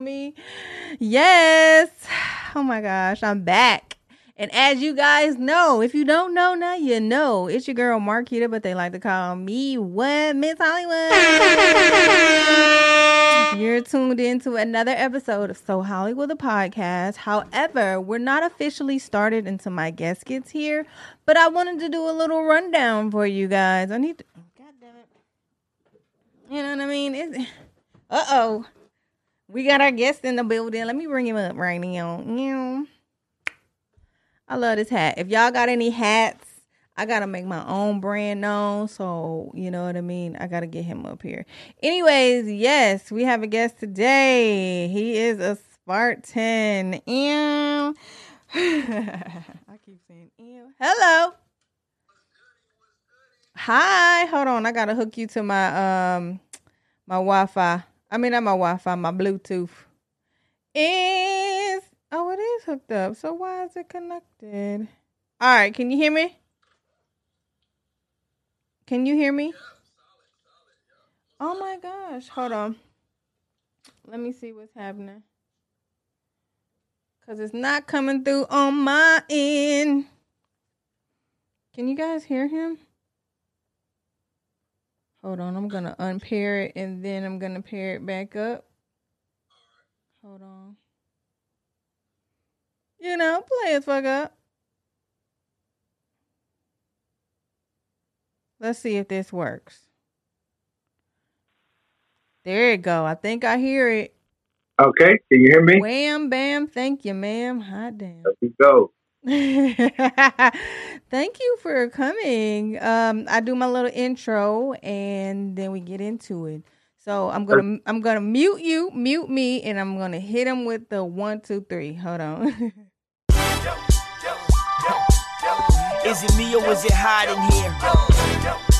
me. Yes. Oh my gosh, I'm back. And as you guys know, if you don't know now, you know. It's your girl Marquita, but they like to call me what Miss Hollywood. You're tuned into another episode of So Hollywood the podcast. However, we're not officially started until my guest gets here, but I wanted to do a little rundown for you guys. I need to God damn it. You know what I mean? Is Uh oh. We got our guest in the building. Let me bring him up right now. I love this hat. If y'all got any hats, I gotta make my own brand known. So you know what I mean. I gotta get him up here. Anyways, yes, we have a guest today. He is a Spartan. Ew. I keep saying ew. Hello. Hi. Hold on. I gotta hook you to my um my Wi-Fi. I mean not my Wi-Fi, my Bluetooth. Is Oh, it is hooked up. So why is it connected? All right, can you hear me? Can you hear me? Oh my gosh. Hold on. Let me see what's happening. Cuz it's not coming through on my end. Can you guys hear him? Hold on, I'm to unpair it and then I'm to pair it back up. Hold on. You know, play as fuck up. Let's see if this works. There you go. I think I hear it. Okay, can you hear me? Wham bam. Thank you, ma'am. Hot damn. Let's go. Thank you for coming. Um, I do my little intro and then we get into it. So I'm gonna I'm gonna mute you, mute me, and I'm gonna hit him with the one, two, three. Hold on. Is it me or is it hot in here?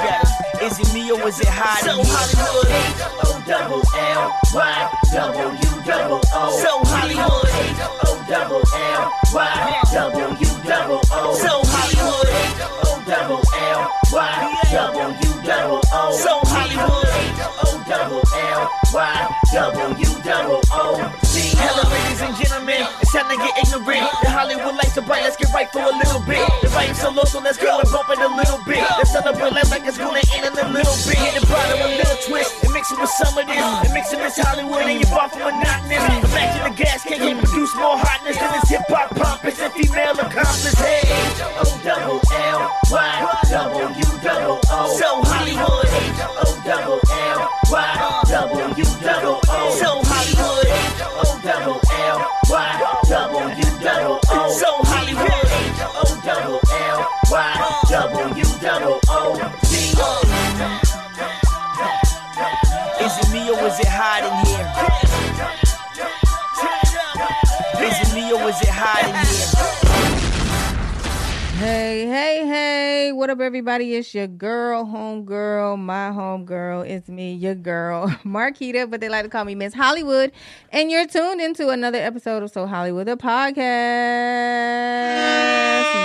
It. Is it me or is it hot? So Hollywood, H-O double L Y W double O. So Hollywood, H-O double L Y W double O. So Hollywood, H-O double L Y W double O. So Hollywood, H-O double L Y W double O. Hello, ladies and gentlemen. It's time to get ignorant. The Hollywood lights are bright. Let's get right for a little bit. The vibe's so low, so let's go and bump it a little bit. Let's celebrate life like it's gonna end in a little bit. Hit the bottom a little twist and mix it with some of this. And mix it with Hollywood and you're far from monotonous. Imagine the gas can can produce more hotness than this hip hop pompous and female accomplice. Hey, O double L Y double O. So Hollywood, O double L Y double O. So Hollywood, O double L Y W double O. So Hollywood, O double L Y W double O. Is it me or is it hot in here? Is it me or is it hot in here? Hey, hey, hey. What up, everybody? It's your girl, home girl, my home girl. It's me, your girl, Marquita, but they like to call me Miss Hollywood. And you're tuned into another episode of So Hollywood, the podcast.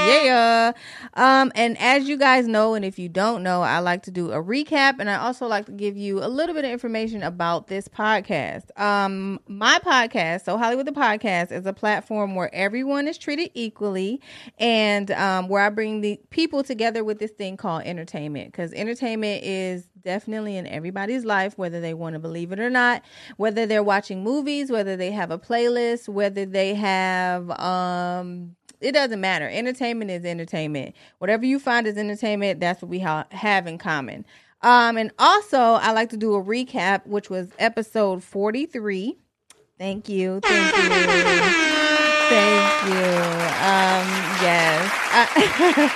Yeah. Um, and as you guys know, and if you don't know, I like to do a recap and I also like to give you a little bit of information about this podcast. Um, my podcast, So Hollywood, the podcast, is a platform where everyone is treated equally and um, where I bring the people together with this thing called entertainment because entertainment is definitely in everybody's life, whether they want to believe it or not, whether they're watching movies, whether they have a playlist, whether they have, um, it doesn't matter. Entertainment is entertainment. Whatever you find is entertainment, that's what we ha- have in common. Um, and also, I like to do a recap, which was episode 43. Thank you. Thank you. Thank you. Um, yes. I,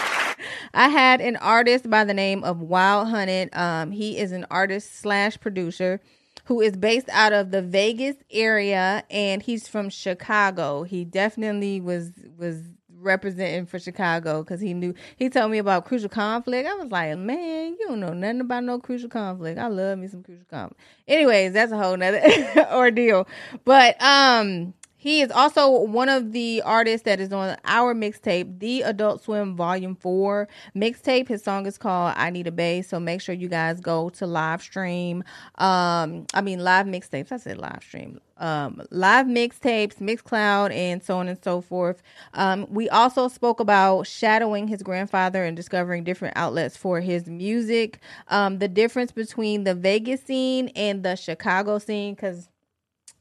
I had an artist by the name of Wild Hunted. Um, he is an artist slash producer who is based out of the Vegas area and he's from Chicago. He definitely was was representing for Chicago because he knew he told me about crucial conflict. I was like, man, you don't know nothing about no crucial conflict. I love me some crucial conflict. Anyways, that's a whole nother ordeal. But um he is also one of the artists that is on our mixtape, the Adult Swim Volume 4 mixtape. His song is called I Need a Bass. So make sure you guys go to live stream. Um, I mean, live mixtapes. I said live stream. Um, live mixtapes, Mixcloud, and so on and so forth. Um, we also spoke about shadowing his grandfather and discovering different outlets for his music. Um, the difference between the Vegas scene and the Chicago scene, because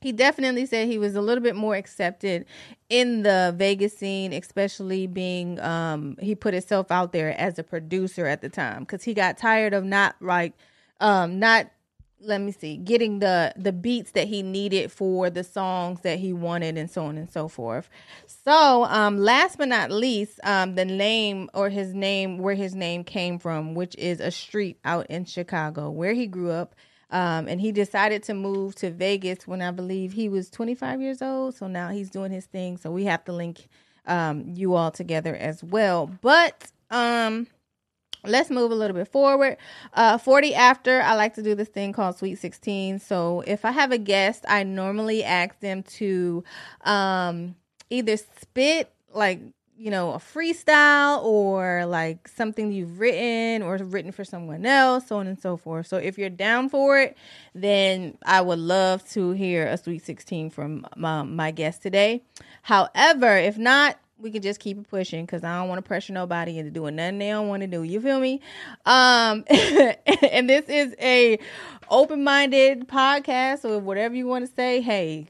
he definitely said he was a little bit more accepted in the Vegas scene, especially being um he put himself out there as a producer at the time because he got tired of not like um not let me see getting the the beats that he needed for the songs that he wanted and so on and so forth. So um last but not least um the name or his name where his name came from which is a street out in chicago where he grew up um, and he decided to move to Vegas when I believe he was 25 years old. So now he's doing his thing. So we have to link um, you all together as well. But um, let's move a little bit forward. Uh, 40 after, I like to do this thing called Sweet 16. So if I have a guest, I normally ask them to um, either spit like you know, a freestyle or like something you've written or written for someone else, so on and so forth. So if you're down for it, then I would love to hear a Sweet 16 from my, my guest today. However, if not, we can just keep it pushing because I don't want to pressure nobody into doing nothing they don't want to do. You feel me? Um, and this is a open-minded podcast, so whatever you want to say, hey,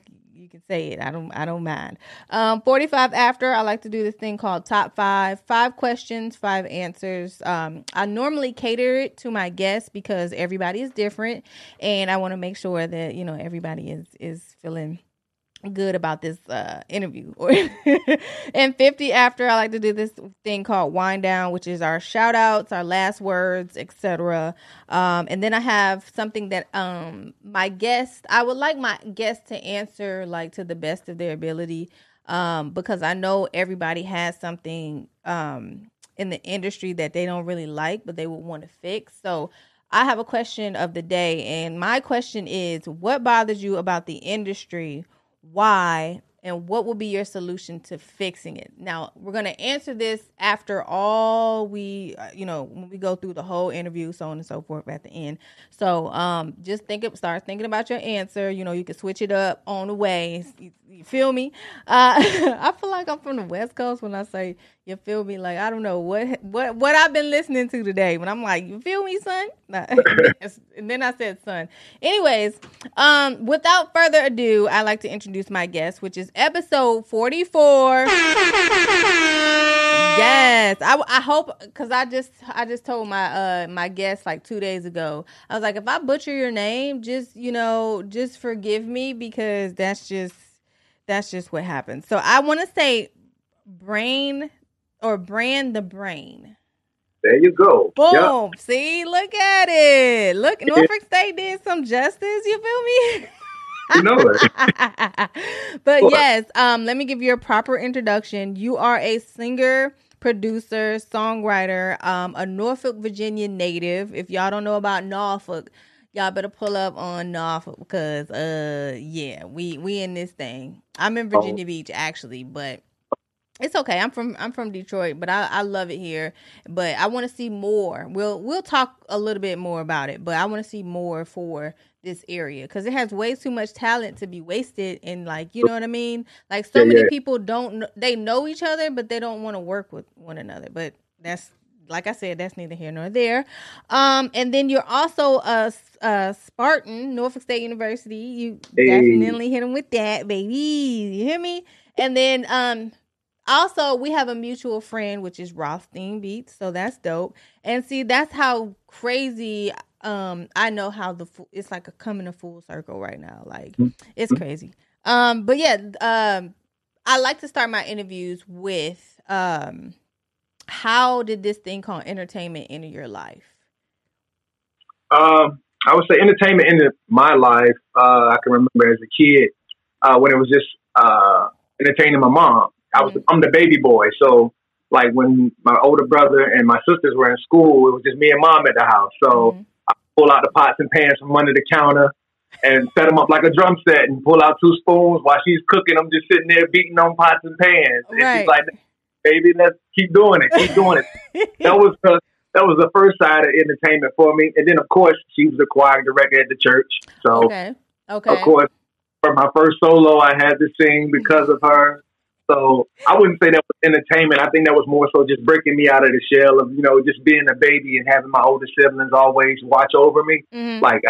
you can say it. I don't I don't mind. Um 45 after I like to do this thing called top 5. 5 questions, 5 answers. Um I normally cater it to my guests because everybody is different and I want to make sure that, you know, everybody is is feeling good about this uh, interview. and 50 after, I like to do this thing called wind down, which is our shout outs, our last words, etc. Um, and then I have something that um, my guest, I would like my guest to answer like to the best of their ability um, because I know everybody has something um, in the industry that they don't really like, but they would want to fix. So I have a question of the day, and my question is what bothers you about the industry? Why, and what will be your solution to fixing it? Now, we're going to answer this after all we, uh, you know, when we go through the whole interview, so on and so forth at the end. So, um, just think of, start thinking about your answer. You know, you can switch it up on the way. You, you feel me? Uh, I feel like I'm from the West Coast when I say you feel me? Like I don't know what what what I've been listening to today. When I'm like, you feel me, son? and then I said, son. Anyways, um, without further ado, I like to introduce my guest, which is episode 44. yes, I, I hope because I just I just told my uh my guest like two days ago. I was like, if I butcher your name, just you know, just forgive me because that's just that's just what happens. So I want to say brain or brand the brain. There you go. Boom. Yep. See, look at it. Look, Norfolk State did some justice. You feel me? You know it. but what? yes, um, let me give you a proper introduction. You are a singer, producer, songwriter, um, a Norfolk, Virginia native. If y'all don't know about Norfolk, y'all better pull up on Norfolk because uh yeah, we we in this thing. I'm in Virginia oh. Beach actually, but it's okay. I'm from I'm from Detroit, but I, I love it here. But I want to see more. We'll we'll talk a little bit more about it, but I want to see more for this area because it has way too much talent to be wasted. And like you know what I mean. Like so yeah, many yeah. people don't they know each other, but they don't want to work with one another. But that's like I said, that's neither here nor there. Um, and then you're also a, a Spartan, Norfolk State University. You hey. definitely hit them with that, baby. You hear me? And then um also, we have a mutual friend, which is Rothstein Beats, so that's dope. And see, that's how crazy. Um, I know how the it's like a coming a full circle right now. Like mm-hmm. it's crazy. Um, but yeah, um, I like to start my interviews with um, how did this thing called entertainment enter your life? Um, I would say entertainment entered my life. Uh, I can remember as a kid uh, when it was just uh, entertaining my mom. I was I'm the baby boy, so like when my older brother and my sisters were in school, it was just me and mom at the house. So mm-hmm. I pull out the pots and pans from under the counter, and set them up like a drum set and pull out two spoons while she's cooking. I'm just sitting there beating on pots and pans. And she's like, baby, let's keep doing it. Keep doing it. that was the that was the first side of entertainment for me. And then of course she was the choir director at the church. So okay. Okay. of course for my first solo I had to sing because of her. So I wouldn't say that was entertainment. I think that was more so just breaking me out of the shell of, you know, just being a baby and having my older siblings always watch over me. Mhm. Like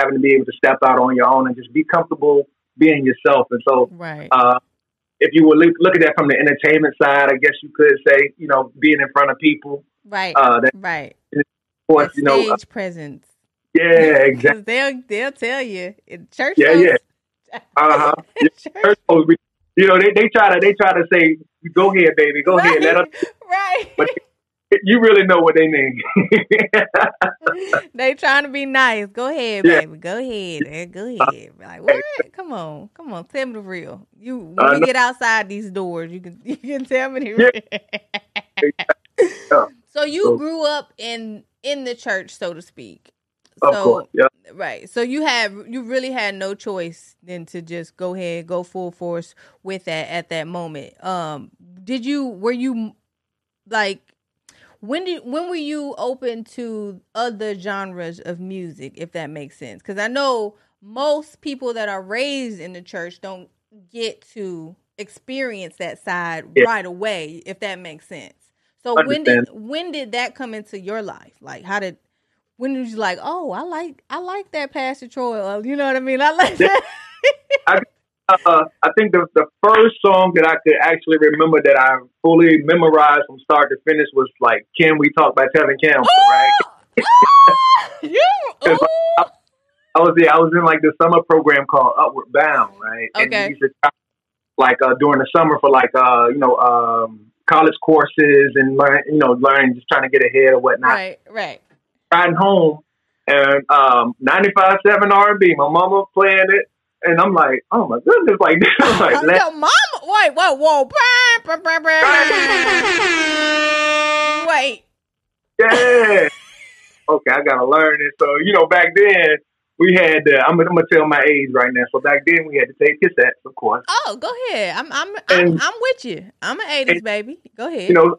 having to be able to step out on your own and just be comfortable being yourself. And so Right. uh, if you would look, look at that from the entertainment side, I guess you could say, you know, being in front of people. right. Uh, that, right. of course, you know, uh, presence. yeah, exactly. They'll they'll tell you in church. Yeah, yeah. Uh huh. church- You know, they, they try to they try to say, "Go ahead, baby, go ahead, let us." right. But you really know what they mean. they trying to be nice. Go ahead, Yeah. baby. Go ahead. eh, Go ahead. Like what? Come on, come on. Tell me the real. You when we know. get outside these doors, you can you can tell me the real. Yeah. So you grew up in in the church, so to speak. of so, course, yeah. Right. So you have you really had no choice than to just go ahead, go full force with that at that moment. Um did you were you like when did when were you open to other genres of music if that makes sense? Cuz I know most people that are raised in the church don't get to experience that side Yeah. right away if that makes sense. So when did when did that come into your life? Like how did when was like, oh, I like I like that Pastor Troy, you know what I mean? I like that. Uh, I think the the first song that I could actually remember that I fully memorized from start to finish was like "Can We Talk" by Tevin Campbell, right? you, Cause ooh. I was yeah, I was in like the summer program called Upward Bound, right? And Okay. we used to like uh, during the summer for like uh, you know um, college courses and learn you know learn just trying to get ahead or whatnot. right, right. Riding home and um, 95.7 R&B. My mama playing it, and I'm like, oh my goodness, like this is like Oh, mama, wait, whoa, whoa, wait. yeah. Okay, I gotta learn it. So you know, back then we had. Uh, I'm, I'm gonna tell my age right now. So back then we had to take cassettes, of course. Oh, go ahead. I'm, I'm, I'm, I'm with you. I'm an '80s and- baby. Go ahead. You know,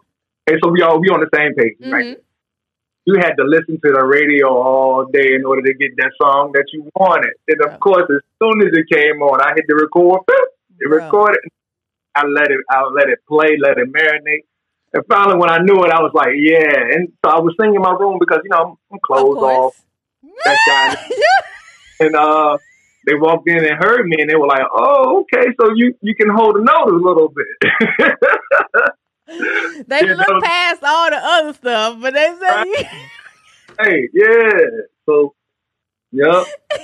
and so we all we on the same page, right? You had to listen to the radio all day in order to get that song that you wanted. And of Bro. course, as soon as it came on, I hit the record, it recorded. I let it, I let it play, let it marinate. And finally, when I knew it, I was like, yeah. And so I was singing in my room because you know I'm, I'm of closed off. That guy. and uh, they walked in and heard me, and they were like, "Oh, okay, so you you can hold a note a little bit." they Yeah, look was- past all the other stuff, but they say, hey, yeah. So, yep.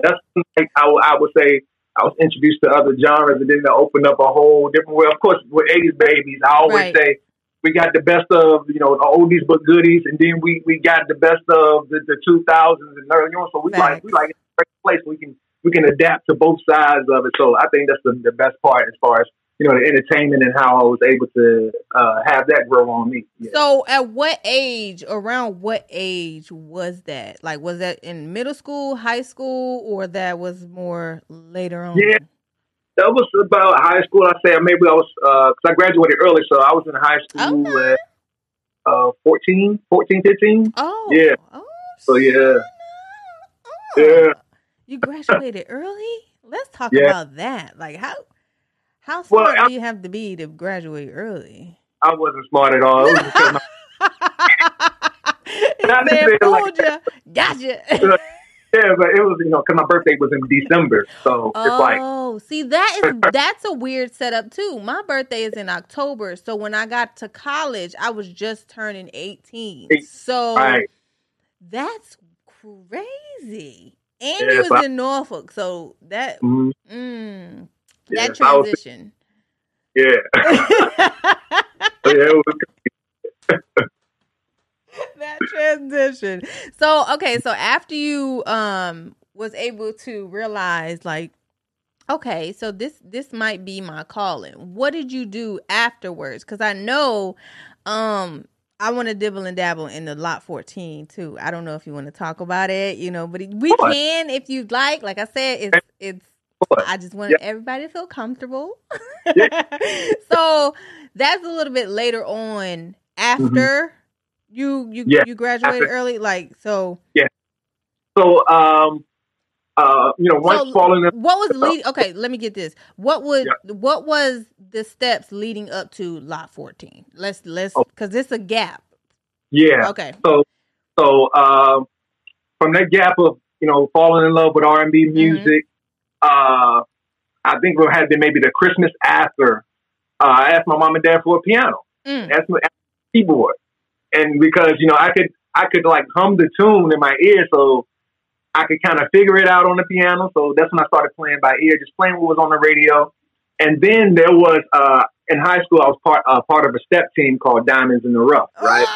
That's like I, would- I would say I was introduced to other genres, and then it opened up a whole different way. Of course, with '80s babies, I always Right. say we got the best of you know the oldies but goodies, and then we we got the best of the, the 2000s and early on. So we like we like a great place we can we can adapt to both sides of it. So I think that's the, the best part as far as you know the entertainment and how I was able to uh, have that grow on me. Yeah. So, at what age, around what age was that? Like, was that in middle school, high school, or that was more later on? Yeah. That was about high school. I say maybe I was because I graduated early, so I was in high school Okay. at uh, 14, 14, 15. Oh. Yeah. Oh, So, yeah. oh. Yeah. You graduated early? Let's talk Yeah. about that. Like, how how Well, smart I- do you have to be to graduate early? I wasn't smart at all. It was my, he Not said, necessarily like- you. Gotcha. yeah, but it was you know because my birthday was in December, so it's like Oh, see that is that's a weird setup too. My birthday is in October, so when I got to college, I was just turning 18. So right, that's crazy. And you was I- in Norfolk, so that Mhm. mm, Yeah, that was- transition. yeah, yeah, was, that transition. So okay, so after you um was able to realize like okay, so this this might be my calling. What did you do afterwards? Cuz I know um I want to dibble and dabble in the lot 14 too. I don't know if you want to talk about it, you know, but we can if you'd like. Like I said, it's it's. I just want Yeah. everybody to feel comfortable. Yeah. so that's a little bit later on after you you Mm-hmm. Yeah, you graduated after- early. Like so, Yeah. So, um, uh, you know, once So, falling in, what was lead? Okay, let me get this. What would what was the steps leading up to lot fourteen? Let's let's Oh. because it's a gap. yeah. Okay, So, so um, from that gap of you know falling in love with R and Mm-hmm. B music, uh, I think it had been maybe the Christmas after. Uh, I asked my mom and dad for a piano. Mm. That's my keyboard, and because you know I could I could like hum the tune in my ear, so I could kind of figure it out on the piano. So that's when I started playing by ear, just playing what was on the radio. And then there was uh, in high school I was part uh, part of a step team called Diamonds in the Rough, right?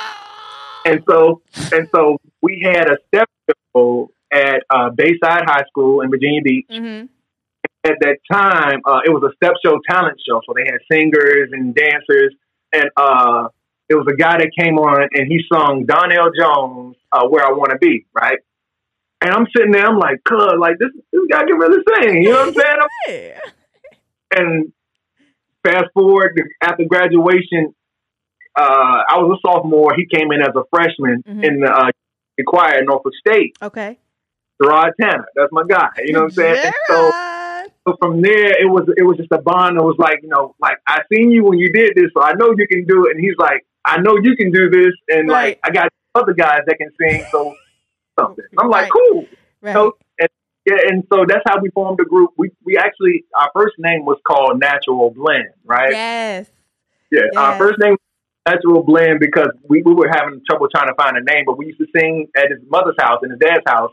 And so and so we had a step show at uh, Bayside High School in Virginia Beach. hmm At that time, uh, it was a step show talent show, so they had singers and dancers, and uh, it was a guy that came on and he sung Donell Jones, uh, "Where I Want to Be," right? And I'm sitting there, I'm like, "Cuz, like this, this guy can really sing," you know what I'm saying? Yeah. and fast forward after graduation, uh, I was a sophomore. He came in as a freshman Mhm. in the, uh, the choir at Norfolk State. Okay. Gerard Tanner, that's my guy. You know what I'm saying? So. So from there, it was it was just a bond. It was like you know, like I seen you when you did this, so I know you can do it. And he's like, I know you can do this, and Right. like I got other guys that can sing, so something. I'm like, Right. cool. Right. So, and, yeah, and so that's how we formed the group. We we actually our first name was called Natural Blend, right? Yes. Yeah, our first name Natural Blend because we, we were having trouble trying to find a name, but we used to sing at his mother's house and his dad's house,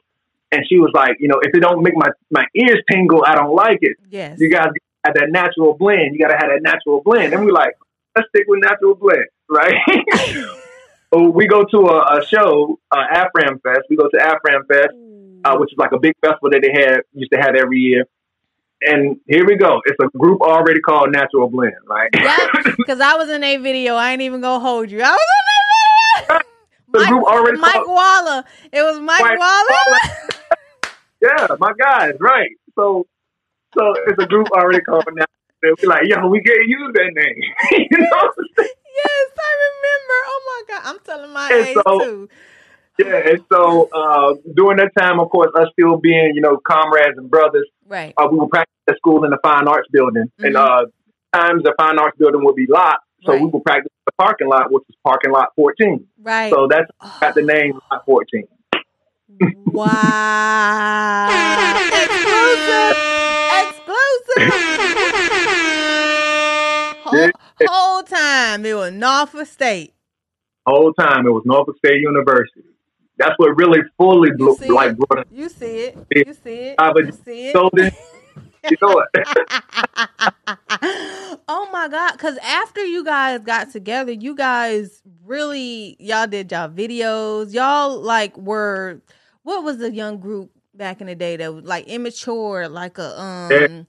and she was like, you know, if it don't make my my ears tingle, I don't like it. Yes. You guys have that natural blend. You got to have that natural blend. And we're like, let's stick with natural blend, right? so we go to a, a show, uh, Afram Fest. We go to Afram Fest uh, which is like a big festival that they had used to have every year. And here we go. It's a group already called Natural Blend, right? Because I was in a video. I ain't even gonna hold you. I was in that video. The Mike, group already Mike called- Waller. It was Mike, Mike Waller. yeah, my guys, right? So, so it's a group already called now. Blend. We're like, yo, we can't use that name. you know what I'm saying? yes, I remember. Oh my god, I'm telling my And age so- too. Yeah, and so uh, during that time, of course, us still being, you know, comrades and brothers, Right. uh, we would practice at school in the Fine Arts Building. And Mhm. uh, times the Fine Arts Building would be locked, so we would practice in the parking lot, which is parking lot 14. Right. So that's got the name Lot 14. Wow. Exclusive. Exclusive. whole, whole time it was Norfolk State. whole time it was Norfolk State University. That's what really fully blew, like it? brought it. You see it. You see it. But You see it. You know it. oh my god because after you guys got together you guys really y'all did y'all videos y'all like were what was the young group back in the day that was like immature like a um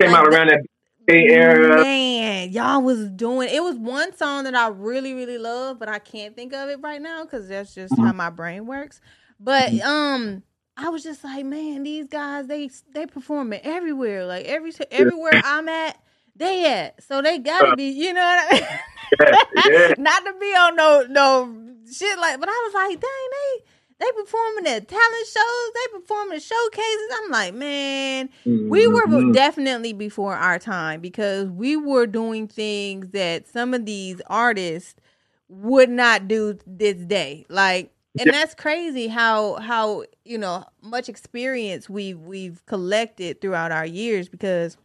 Yeah. Came out around that Bay Area. man y'all was doing it was one song that i really really love but i can't think of it right now because that's just Mm-hmm. how my brain works but um I was just like, man, these guys they they performing everywhere. Like every everywhere I'm at, they at. So they gotta be, you know what I mean? Yeah, yeah. Not to be on no no shit like but I was like, dang, they they performing at talent shows, they performing at showcases. I'm like, man, we were Mhm. definitely before our time because we were doing things that some of these artists would not do this day. Like and Yeah. that's crazy how how you know much experience we've we've collected throughout our years because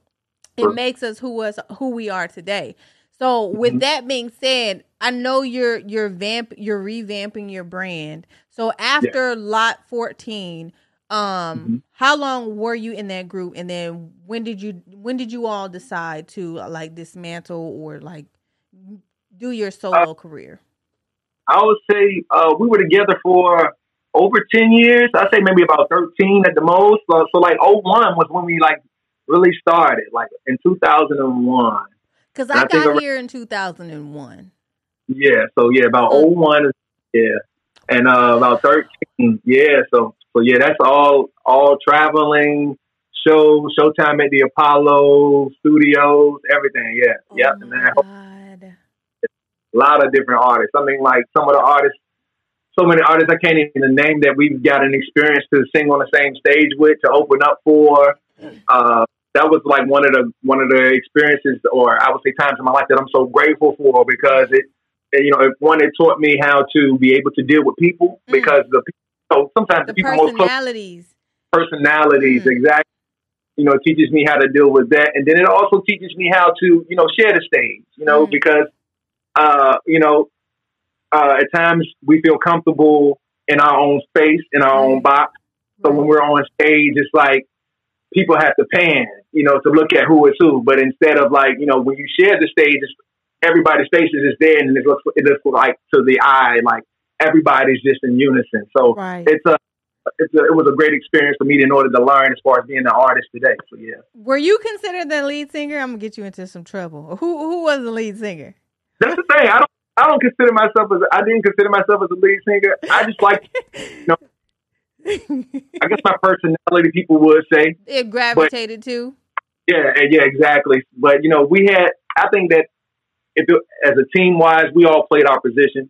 it makes us who us who we are today. So with Mhm. that being said, I know you're you're vamp you're revamping your brand. So after lot 14, um Mhm. how long were you in that group and then when did you when did you all decide to uh, like dismantle or like do your solo career? I would say uh, we were together for over 10 years. I'd say maybe about 13 at the most. So, so like 01 was when we like really started, like in 2001. Cuz I I got around- here in 2001. Yeah, so yeah, about So- 01 yeah. And uh about 13. Yeah, so so yeah, that's all all traveling show showtime at the Apollo studios, everything. Yeah. Oh yep. And then my a lot of different artists. I mean like some of the artists so many artists I can't even name that we've got an experience to sing on the same stage with to open up for. Uh that was like one of the one of the experiences or I would say times in my life that I'm so grateful for because it you know, it, one, it taught me how to be able to deal with people Mm. because the so sometimes The the people most close personalities. personalities Mm. exactly. You know, it teaches me how to deal with that, and then it also teaches me how to you know share the stage. You know, Mm. because uh, you know uh, at times we feel comfortable in our own space, in our own box. So when we're on stage, it's like people have to pan, you know, to look at who is who. But instead of like, you know, when you share the stage, everybody's faces is there, and it looks it looks like to the eye like everybody's just in unison. So Right. it's a it's a, it was a great experience for me in order to learn as far as being an artist today. So yeah, Were you considered the lead singer? I'm gonna get you into some trouble. Who who was the lead singer? that's the thing. I don't I don't consider myself as I didn't consider myself as a lead singer. I just like you know, I guess my personality. People would say it gravitated to. Yeah, yeah, exactly. But you know, we had. I think that if it, as a team wise, we all played our position.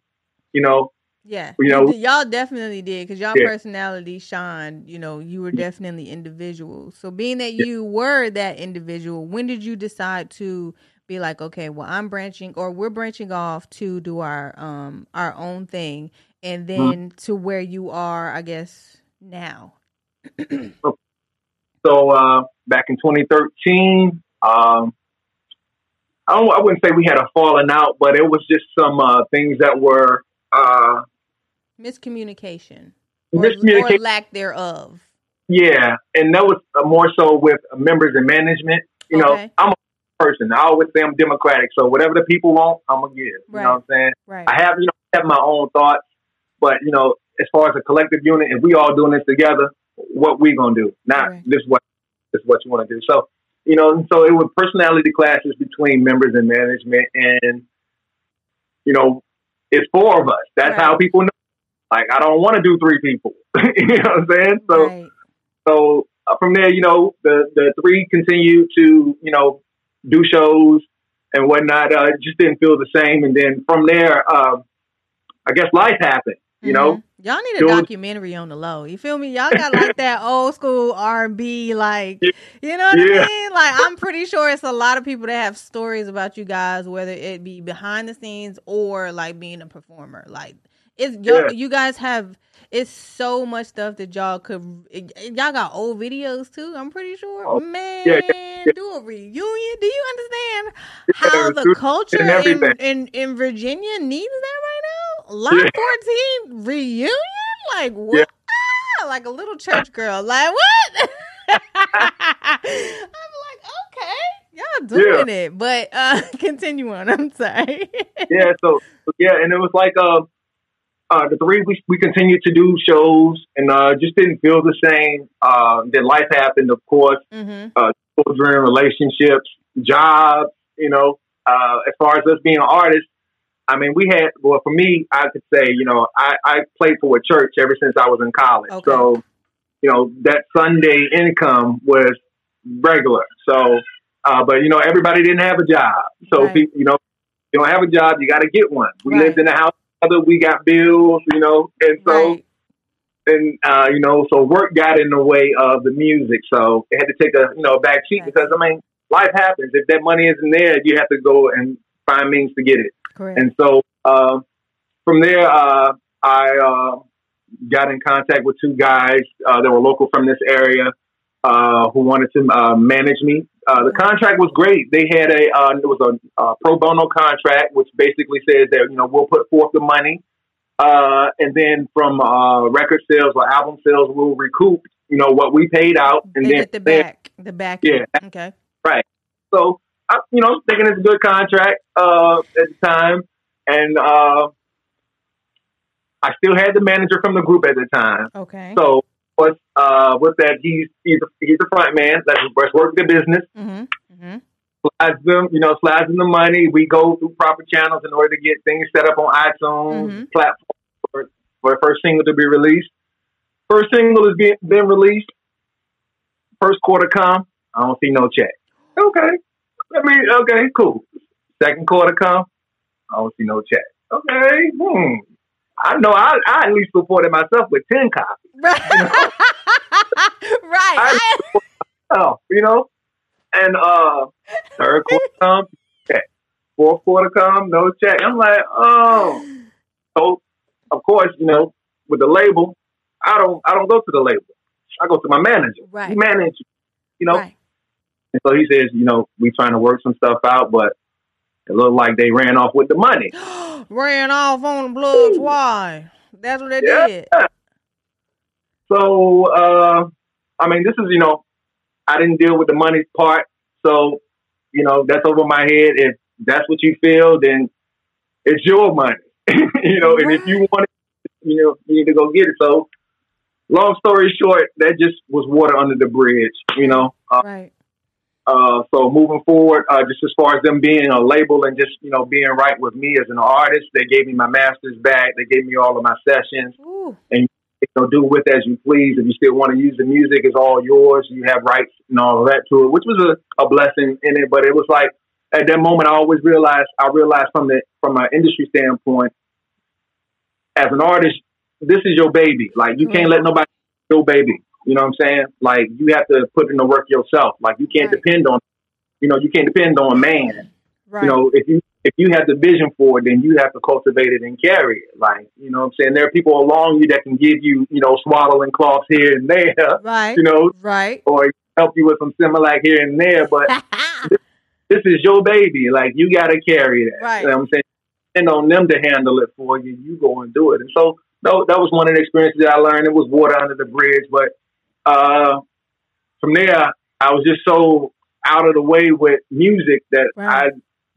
You know, Yeah, you know, y'all definitely did because y'all Yeah. personality shined. You know, you were definitely individuals. So, being that you were that individual, when did you decide to be like, okay, well, I'm branching, or we're branching off to do our um our own thing, and Mm-hmm. then to where you are, I guess now. so uh, back in 2013, um, I don't. I wouldn't say we had a falling out, but it was just some uh, things that were uh, Miscommunication, or, or miscommunication. lack thereof. Yeah, and that was uh, more so with members and management. You know, Okay. I'm a person. I always say I'm democratic. So whatever the people want, I'm gonna give. You know what I'm saying? Right. I have, you know, I have my own thoughts, but you know, as far as a collective unit, if we all doing this together, what we gonna do? Not Right. this what this is what you want to do. So, you know, and so it was personality clashes between members and management, and you know, it's four of us. That's Right. how people know. Like, I don't want to do three people. you know what I'm saying? So, right. so uh, from there, you know, the the three continued to you know do shows and whatnot. Uh, it just didn't feel the same, and then from there, um, I guess life happened. You know, Mhm. y'all need a Those- documentary on the low. You feel me? Y'all got like that old school R and B, like Yeah. you know what Yeah. I mean? Like I'm pretty sure it's a lot of people that have stories about you guys, whether it be behind the scenes or like being a performer. Like it's y'all, Yeah. you guys have. It's so much stuff that y'all could. Y'all got old videos too. I'm pretty sure. Oh, Man, yeah, yeah, do a reunion. Do you understand how the culture in, in in Virginia needs that right now? Lot Yeah. 14 reunion? Like what? Yeah. Ah, like a little church girl. Like what? I'm like, okay, y'all doing it. But uh continue on. I'm sorry. yeah. So yeah, and it was like uh, uh, the three we we continued to do shows, and uh, just didn't feel the same. Uh, then life happened, of course. hmm children, relationships, jobs, you know, uh, as far as us being artists, I mean, we had, well, for me, I could say, you know, I, I played for a church ever since I was in college. Okay. So, you know, that Sunday income was regular. So, uh, but, you know, everybody didn't have a job. So, Right. people, you know, you don't have a job, you got to get one. We Right. lived in a house together, we got bills, you know, and so, right. and uh, you know, so work got in the way of the music, so it had to take a you know a back seat because I mean, life happens. If that money isn't there, you have to go and find means to get it. Correct. And so uh, from there, uh, I uh, got in contact with two guys uh, that were local from this area uh, who wanted to uh, manage me. Uh, the contract was great. They had a uh, it was a uh, pro bono contract, which basically says that you know we'll put forth the money, uh, and then from uh, record sales or album sales, we'll recoup you know what we paid out, and they then the back. The back. Yeah. Okay. Right. So, I, you know, thinking it's a good contract uh, at the time, and uh, I still had the manager from the group at the time. Okay. So, with uh, with that, he's he's a, he's a front man. Let's, let's work the business. mm-hmm. Mm-hmm. slides them, you know, slides them the money. We go through proper channels in order to get things set up on iTunes Mhm. platform for, for the first single to be released. First single has been, been released. First quarter come, I don't see no check. Okay. I mean, okay, cool. Second quarter come, I don't see no check. Okay. Hmm. I know I, I at least reported myself with 10 copies. right. right. I- Oh, you know? And uh third quarter come, check. Fourth quarter come, no check. I'm like, oh. So of course, you know, with the label, I don't I don't go to the label. I go to my manager. Right. He manage, you know. Right. And so he says, you know, we trying to work some stuff out, but it looked like they ran off with the money. Ran off on the bloods. Why? That's what they Yeah. did. So, uh, I mean, this is, you know, I didn't deal with the money part. So, you know, that's over my head. If that's what you feel, then it's your money, you know, and if you want it, you know, you need to go get it. So, long story short, that just was water under the bridge, you know. Uh, Right. Uh, so moving forward, uh, just as far as them being a label and just, you know, being right with me as an artist, they gave me my master's back. They gave me all of my sessions Ooh. you know, do with as you please. If you still want to use the music, it's all yours. You have rights and all of that to it, which was a, a blessing in it. But it was like at that moment, I always realized, I realized from the from an industry standpoint, as an artist, this is your baby. Like you can't let nobody your baby. You know what I'm saying? Like you have to put in the work yourself. Like you can't Right. depend on, you know, you can't depend on man Right. you know, if you if you have the vision for it, then you have to cultivate it and carry it. Like, you know what I'm saying? There are people along you that can give you, you know, swaddling cloths here and there, right. you know, Right. or help you with some Similac here and there, but this is your baby. Like you gotta carry that. Right. You know what I'm saying? And on them to handle it for you, you go and do it. And so that, that was one of the experiences that I learned. It was water under the bridge, but uh from there I was just so out of the way with music that Right. I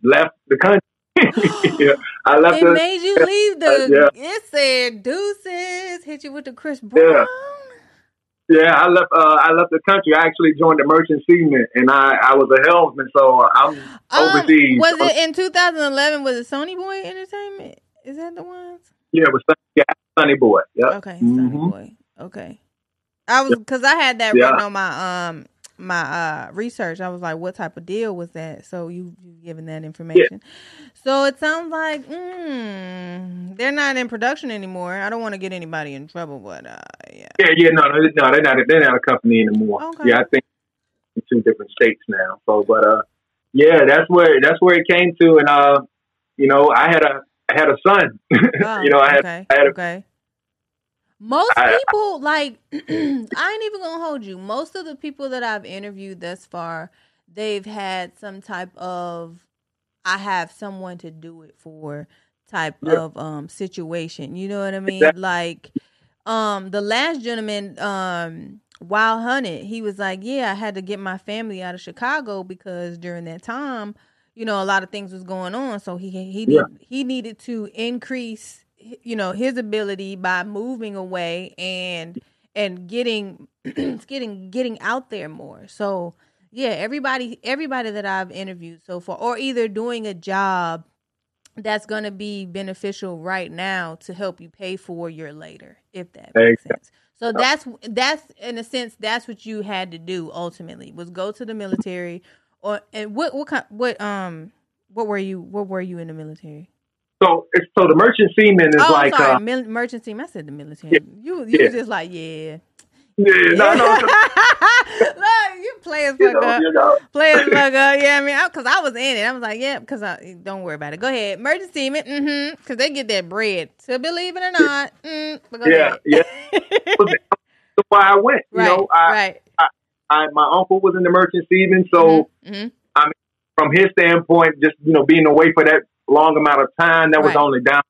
left the country. yeah, I left it the made you leave the. Uh, It said deuces. Hit you with the Chris Brown. yeah, I left uh I left the country. I actually joined the merchant seaman and I, I was a helmsman, so I'm Um, overseas. was it in 2011? Was it Sony Boy Entertainment? Is that the ones? yeah, it was Sunny, yeah, Sunny Boy. Yeah. Okay, Sonny Mhm. Boy. Okay. I was because I had that Yeah. written on my um my uh research. I was like, what type of deal was that? So you you giving that information. So it sounds like mm, they're not in production anymore. I don't want to get anybody in trouble, but uh yeah. Yeah, yeah, no, no, no, they're not. They're not a company anymore. Okay. Yeah, I think in two different states now. So, but uh, yeah, that's where that's where it came to, and uh, you know, I had a I had a son. Oh, you know, I had, okay. I had a, okay. Most I- people like I ain't even gonna hold you. Most of the people that I've interviewed thus far, they've had some type of I have someone to do it for type Yeah. of um situation. You know what I mean? Exactly. Like um the last gentleman, um Wild Hunted, he was like, Yeah, I had to get my family out of Chicago because during that time, you know, a lot of things was going on. So he he Yeah. need, he needed to increase you know his ability by moving away and and getting getting getting out there more. So yeah everybody everybody that i've interviewed so far or either doing a job that's going to be beneficial right now to help you pay for your later if that makes sense. So that's that's in a sense that's what you had to do ultimately was go to the military or and what what kind what um what were you what were you in the military so it's so the merchant seaman is oh, like sorry, uh, mil- merchant team. I said the military. Yeah, You you yeah. just like yeah. yeah, no, no, Look, you players you fuck know, up. you know, Players fuck up. Yeah, I mean, because I, was in it. I was like, yeah, because I don't worry about it. Go ahead, merchant team. Mm-hmm. Because they get that bread. To believe it or not. Mm, yeah, ahead. yeah. That's why I went. You right. know, I, right. I, my uncle was in the merchant seaman, so Mhm. from his standpoint, just you know, being away for that long amount of time, that was only down.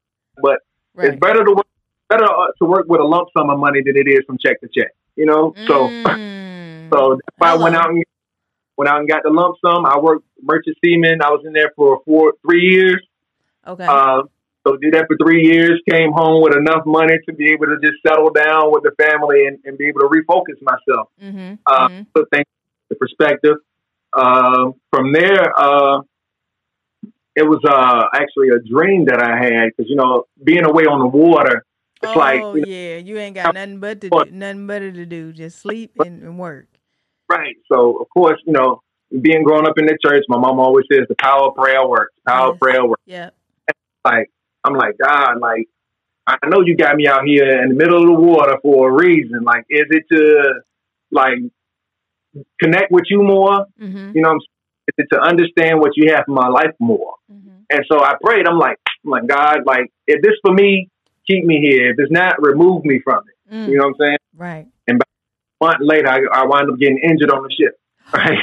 But Right. it's better to work better uh, to work with a lump sum of money than it is from check to check. You know, so Mm. so that's why I went out and went out and got the lump sum. I worked merchant seaman. I was in there for four three years. okay. Uh, so did that for three years. Came home with enough money to be able to just settle down with the family and, and be able to refocus myself. mm-hmm. Uh, mm-hmm. put things in perspective. uh, from there, uh, it was uh, actually a dream that I had because you know being away on the water, it's oh like you know, yeah, you ain't got nothing but to do, nothing better to do, just sleep and, and work. right. So of course, you know, being grown up in the church, my mom always says the power of prayer works. Power of prayer works. Yeah. Like I'm like God, like I know you got me out here in the middle of the water for a reason. Like, is it to like connect with you more? Mm-hmm. You know, what I'm saying? is it to understand what you have in my life more? Mm-hmm. And so I prayed. I'm like, I'm like God, like if this for me, keep me here. If it's not, remove me from it. Mm. You know what I'm saying? Right. And a month later, I, I wound up getting injured on the ship. Right.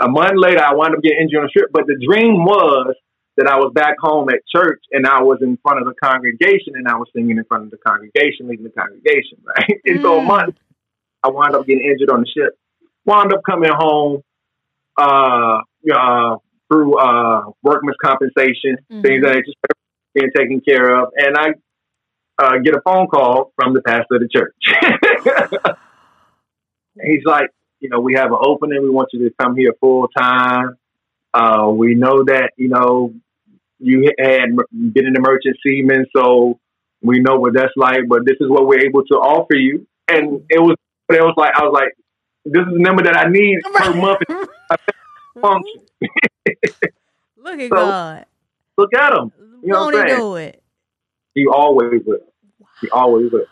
a month later, I wound up getting injured on the ship. But the dream was that I was back home at church and I was in front of the congregation and I was singing in front of the congregation, leading the congregation. Right. And so a Mm. month, I wound up getting injured on the ship. Wound up coming home, uh, uh, through uh, workman's compensation, things Mhm. that just being taken care of, and I uh, get a phone call from the pastor of the church. He's like, you know, we have an opening. We want you to come here full time. Uh, we know that you know you had been an merchant seaman, so we know what that's like. But this is what we're able to offer you, and it was, But it was like I was like, this is the number that I need per month function. Look at So, God. Look at him. You know Won't what I'm saying? do it? He always will. He always will.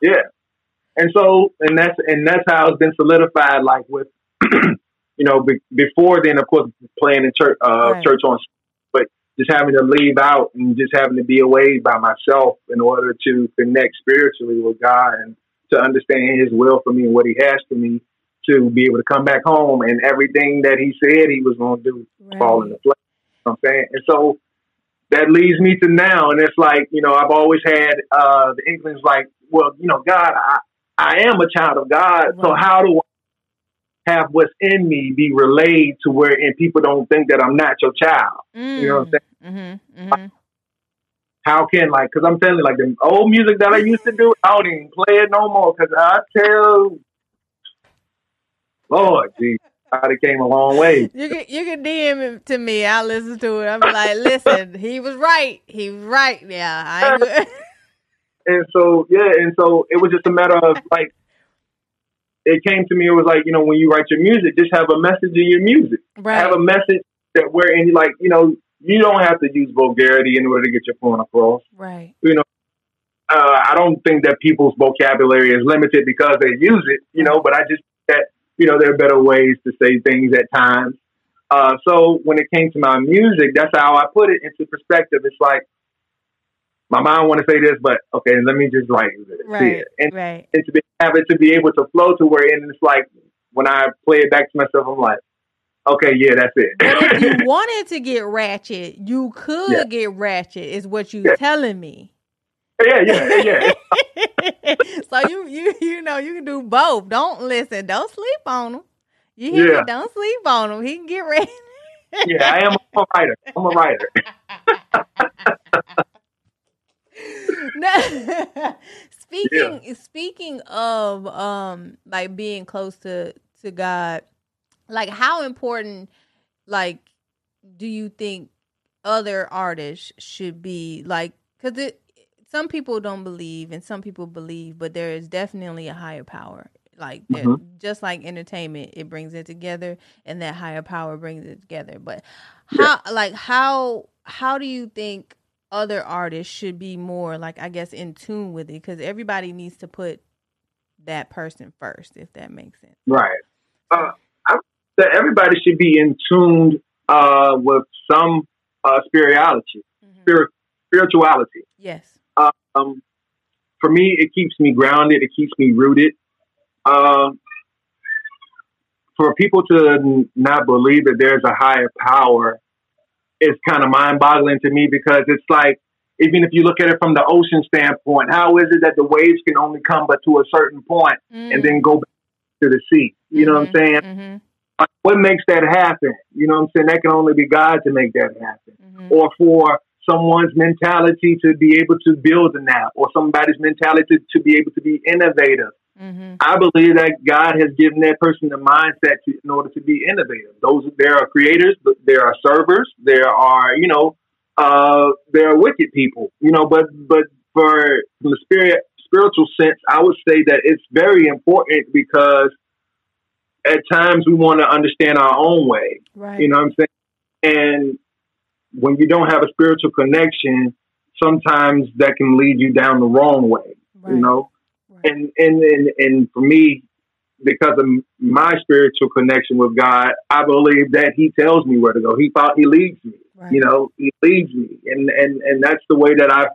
Yeah. And so, and that's and that's how it's been solidified. Like with, you know, be, before then, of course, playing in church, uh, Right. church on, but just having to leave out and just having to be away by myself in order to connect spiritually with God and to understand His will for me and what He has for me to be able to come back home and everything that He said He was going to do fall into place. You know I'm saying? And so that leads me to now. And it's like, you know, I've always had uh, the inklings like, well, you know, God, I, I am a child of God. So how do I have what's in me be relayed to where and people don't think that I'm not your child? Mm. You know what I'm saying? Mm-hmm. Mm-hmm. How can like, because I'm telling you, like the old music that I used to do, I don't even play it no more. Because I tell, Lord, geez, I done came a long way. You can you can DM it to me. I'll listen to it. I'm like, listen, he was right. He was right. Yeah, I. And so, yeah, and so it was just a matter of like, it came to me, it was like, you know, when you write your music, just have a message in your music. right. Have a message that wherein you like, you know, you don't have to use vulgarity in order to get your point across. right. You know, uh, I don't think that people's vocabulary is limited because they use it, you know, but I just that, you know, there are better ways to say things at times. Uh, so when it came to my music, that's how I put it into perspective. It's like, my mind want to say this, but okay, let me just write it. see Right. it. And Right. and to be have it to be able to flow to where and it's like when I play it back to myself, I'm like, okay, yeah, that's it. But if you wanted to get ratchet, you could Yeah. get ratchet. Is what you Yeah. telling me. Yeah, yeah, yeah. so you you you know you can do both. Don't listen. Don't sleep on him. You hear Yeah. me? Don't sleep on him. He can get ready. yeah, I am a writer. I'm a writer. Speaking speaking of um like being close to to God, like how important like do you think other artists should be like cuz it some people don't believe and some people believe, but there is definitely a higher power. Like Mhm. just like entertainment, it brings it together, and that higher power brings it together. But Yeah. how, like how, how do you think other artists should be more like I guess in tune with it? Because everybody needs to put that person first, if that makes sense. Right. Uh, I that everybody should be in tune uh, with some uh, spirituality. Mhm. Spirit, spirituality. Yes. Um, for me, it keeps me grounded. It keeps me rooted. Um, for people to not believe that there's a higher power is kind of mind-boggling to me because it's like even if you look at it from the ocean standpoint, how is it that the waves can only come but to a certain point and then go back to the sea? You know what I'm saying? hmm Like, what makes that happen? You know what I'm saying? That can only be God to make that happen. hmm Or for someone's mentality to be able to build in that, or somebody's mentality to be able to be innovative Mm-hmm. I believe that God has given that person the mindset to, in order to be innovative. Those there are creators, but there are servers, there are you know, uh, there are wicked people, you know. But but for from the spirit spiritual sense, I would say that it's very important because at times we want to understand our own way. Right. You know what I'm saying? And when you don't have a spiritual connection, sometimes that can lead you down the wrong way. right. You know, Right. and and and and for me, because of my spiritual connection with God, I believe that He tells me where to go. He thought He leads me. Right. You know, He leads me, and and and that's the way that I,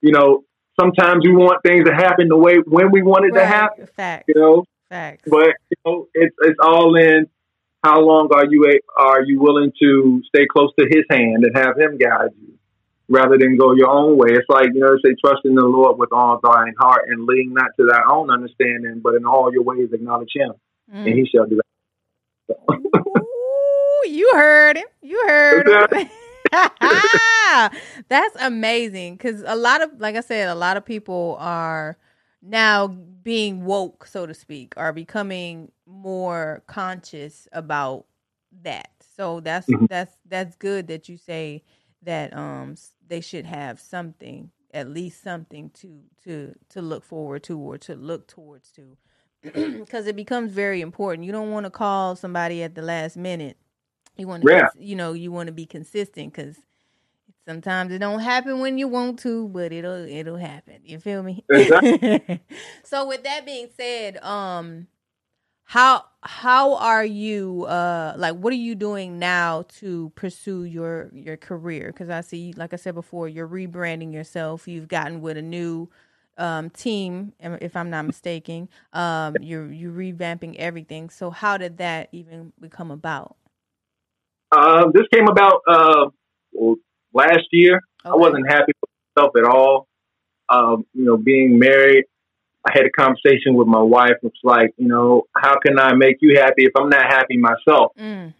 you know, sometimes we want things to happen the way when we want it to happen. Facts. You know, Facts. but you know, it's it's all in how long are you a, are you willing to stay close to His hand and have Him guide you, rather than go your own way. It's like you know, say trust in the Lord with all thine heart and lean not to thy own understanding, but in all your ways acknowledge Him, and Mm. He shall do that. Ooh, you heard him. You heard him. That's amazing because a lot of, like I said, a lot of people are now being woke, so to speak, are becoming more conscious about that. So that's Mhm. that's that's good that you say that um they should have something, at least something to to to look forward to or to look towards to because it becomes very important. You don't want to call somebody at the last minute. You want to, Yeah. you know, you want to be consistent because sometimes it don't happen when you want to, but it'll it'll happen. You feel me? Exactly. so with that being said, um, how how are you? Uh, like, what are you doing now to pursue your your career? Because I see, like I said before, you're rebranding yourself. You've gotten with a new um, team, if I'm not mistaken. Um, you're you're revamping everything. So how did that even become about? Uh, this came about uh, last year. I wasn't happy with myself at all. Um, you know, being married, I had a conversation with my wife. It's like, you know, how can I make you happy if I'm not happy myself? Mm,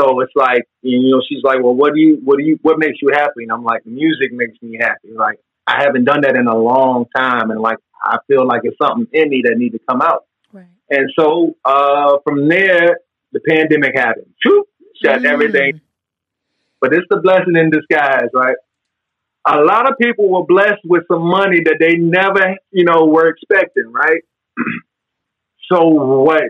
So it's like, you know, she's like, well, what do you, what do you, what makes you happy? And I'm like, music makes me happy. Like, I haven't done that in a long time, and like, I feel like it's something in me that need to come out. right. And so uh, from there, the pandemic happened. Shoot, shut Mm. everything but it's the blessing in disguise, right? A lot of people were blessed with some money that they never, you know, were expecting, right? so what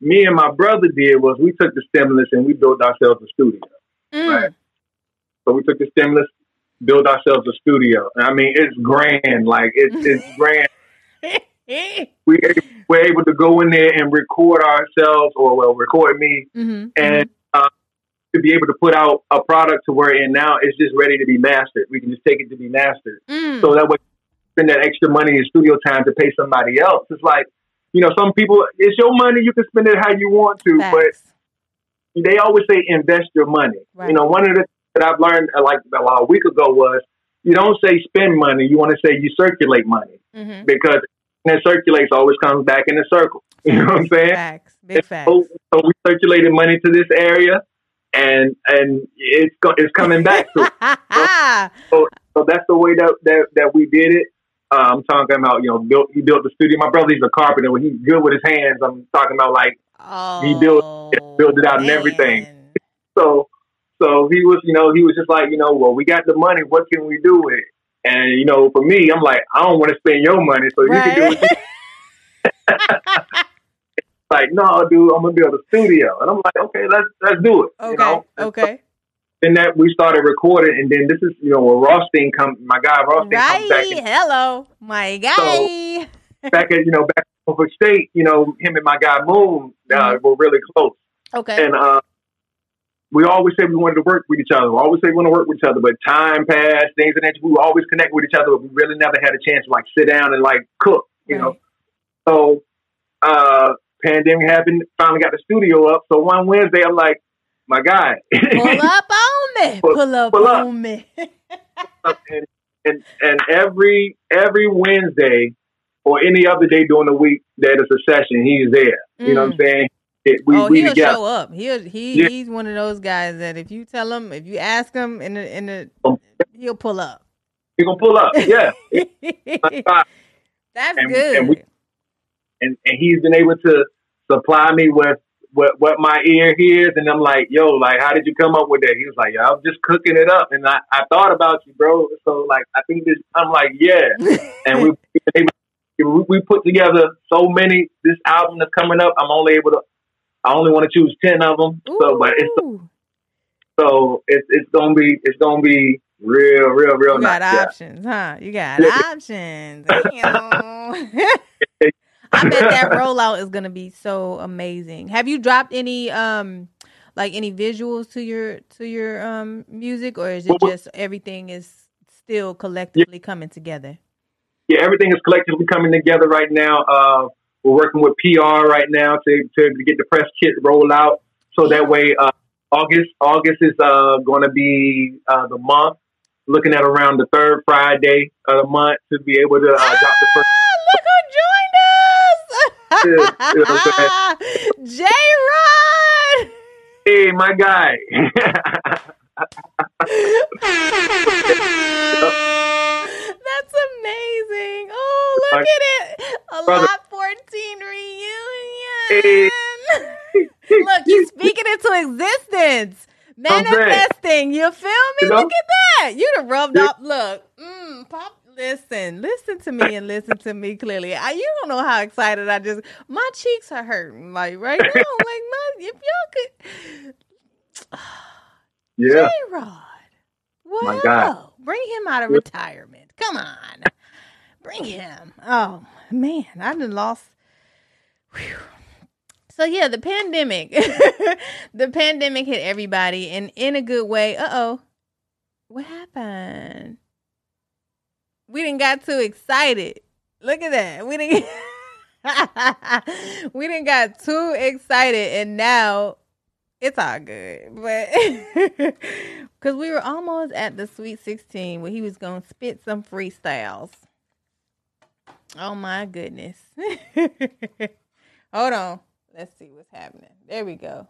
me and my brother did was we took the stimulus and we built ourselves a studio. Mm. Right. So we took the stimulus, built ourselves a studio. And I mean, it's grand, like it's it's grand. We we're able to go in there and record ourselves, or well, record me, mm-hmm. and to be able to put out a product to where and now it's just ready to be mastered. We can just take it to be mastered. mm. So that way, spend that extra money in studio time to pay somebody else. It's like, you know, some people, it's your money. You can spend it how you want to, but they always say invest your money. Right. You know, one of the things that I've learned uh, like a week ago was you don't say spend money. You want to say you circulate money mm-hmm. because when it circulates always comes back in a circle. You know what I'm saying? Facts. Big facts. So, so we circulated money to this area, and and it's go, it's coming back. So, so that's the way that that, that we did it. Uh, I'm talking about you know built he built the studio. My brother he's a carpenter. When he's good with his hands, I'm talking about like oh, he built- built it out and everything. so. So he was you know he was just like you know well we got the money. What can we do with it? And you know for me I'm like I don't want to spend your money, so you can do it. Like no, dude, I'm gonna build a studio, and I'm like okay, let's let's do it. okay. You know? Okay. Then that we started recording, and then this is you know when Rothstein come, my guy Rothstein comes back and Hello, my guy. back at you know back in Norfolk State, you know him and my guy Moon uh, Mhm. were really close, okay. and uh, we always said we wanted to work with each other. We always say we want to work with each other, but time passed, things of that. We always connect with each other, but we really never had a chance to like sit down and like cook, you know. So, uh, pandemic happened. Finally got the studio up. So one Wednesday, I'm like, my guy, Pull up on me. Pull- Pull up pull up. on me. and, and and every every Wednesday or any other day during the week that is a session, he's there. You know what I'm saying? It, we oh, we he'll together. show up. He'll he Yeah. he's one of those guys that if you tell him, if you ask him in the in the Um, he'll pull up. He gonna pull up. Yeah. That's And- good. and we- and, and he's been able to supply me with what what my ear hears, and I'm like, yo, like, how did you come up with that? He was like, yo, I'm just cooking it up, and I, I thought about you, bro. So like, I think this. I'm like, yeah, and we we put together so many. This album that's coming up, I'm only able to. I only want to choose ten of them. So, but it's so it's it's gonna be it's gonna be real, real, real you got nice. Yeah. options, huh? You got options. I bet that rollout is gonna be so amazing. Have you dropped any um like any visuals to your to your um music or is it Well, just everything is still collectively coming together? yeah, everything is collectively coming together right now. Uh, we're working with PR right now to, to get the press kit rolled out. So that way, uh, August August is uh, going to be uh, the month. Looking at around the third Friday of the month to be able to uh, drop the first. Look who joined Yeah, you know! J Rod! Hey, my guy. That's amazing. Oh, look My- at it. A Brother. lot 14 reunion. look, you're speaking into existence. Manifesting. You feel me? You know? Look at that. You done rubbed Yeah. up. Look. Mm, pop. Listen, listen to me and listen to me clearly. I, you don't know how excited I just. My cheeks are hurting, like right now. like my, if y'all could. yeah. J Rod. Well, My God. bring him out of retirement. Come on. Bring him. Oh, man. I done lost. Whew. So, yeah, the pandemic. the pandemic hit everybody and in a good way. Uh oh. What happened? We didn't got too excited. Look at that. We didn't. we didn't got too excited, and now it's all good. But because we were almost at the Sweet 16 where he was going to spit some freestyles. Oh my goodness. Hold on. Let's see what's happening. There we go.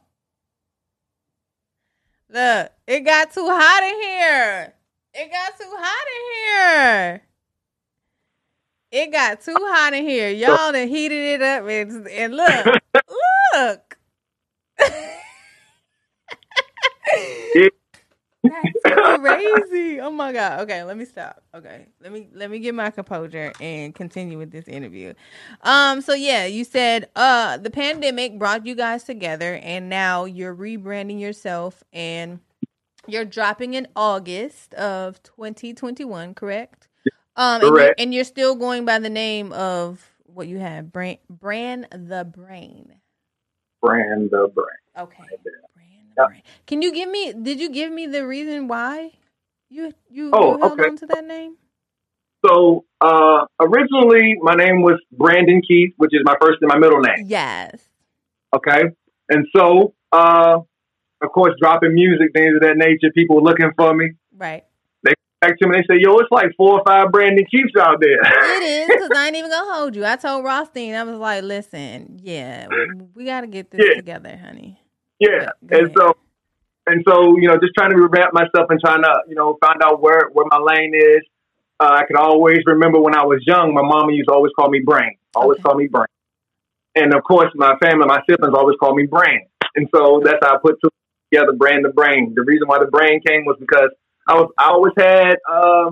Look, it got too hot in here. It got too hot in here. It got too hot in here. Y'all done heated it up and, and look, look. That's crazy. Oh my god. Okay, let me stop. Okay. Let me let me get my composure and continue with this interview. Um so yeah, you said uh the pandemic brought you guys together and now you're rebranding yourself and you're dropping in August of 2021, correct? Um and you're, and you're still going by the name of what you have, brand brand the brain. Brand the brand. Okay. Brand the brain. Can you give me? Did you give me the reason why you you, Oh, you held okay. on to that name? So uh, originally, my name was Brandon Keith, which is my first and my middle name. Yes. Okay, and so uh, of course, dropping music, things of that nature, people were looking for me. Right. Back to me, they say, "Yo, it's like four or five Brandon Keiths out there." It is because I ain't even gonna hold you. I told Rothstein, I was like, "Listen, yeah, we, got to get this Yeah. together, honey." yeah, Go and ahead. so and so you know, just trying to revamp myself and trying to you know find out where where my lane is. Uh, I could always remember when I was young, my mama used to always call me Brain, always Okay. call me Brain, and of course, my family, my siblings always call me Brain, and so that's how I put two together, Brand the Brain. The reason why the Brain came was because I was I always had. Uh,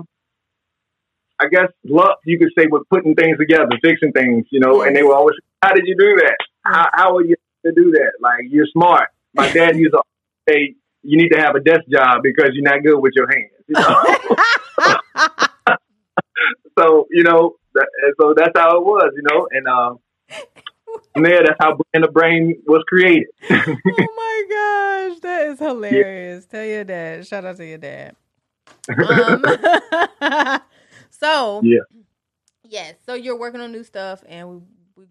I guess luck, you could say, with putting things together, fixing things, you know, and they were always, how did you do that? How, how are you to do that? Like, you're smart. My dad used to say, you need to have a desk job because you're not good with your hands, you know? so, you know, that, so that's how it was, you know, and, um, from there, that's how Brand the Brain was created. oh my gosh, that is hilarious. Tell your dad. Shout out to your dad. Um, so Yeah. yes, so you're working on new stuff, and we we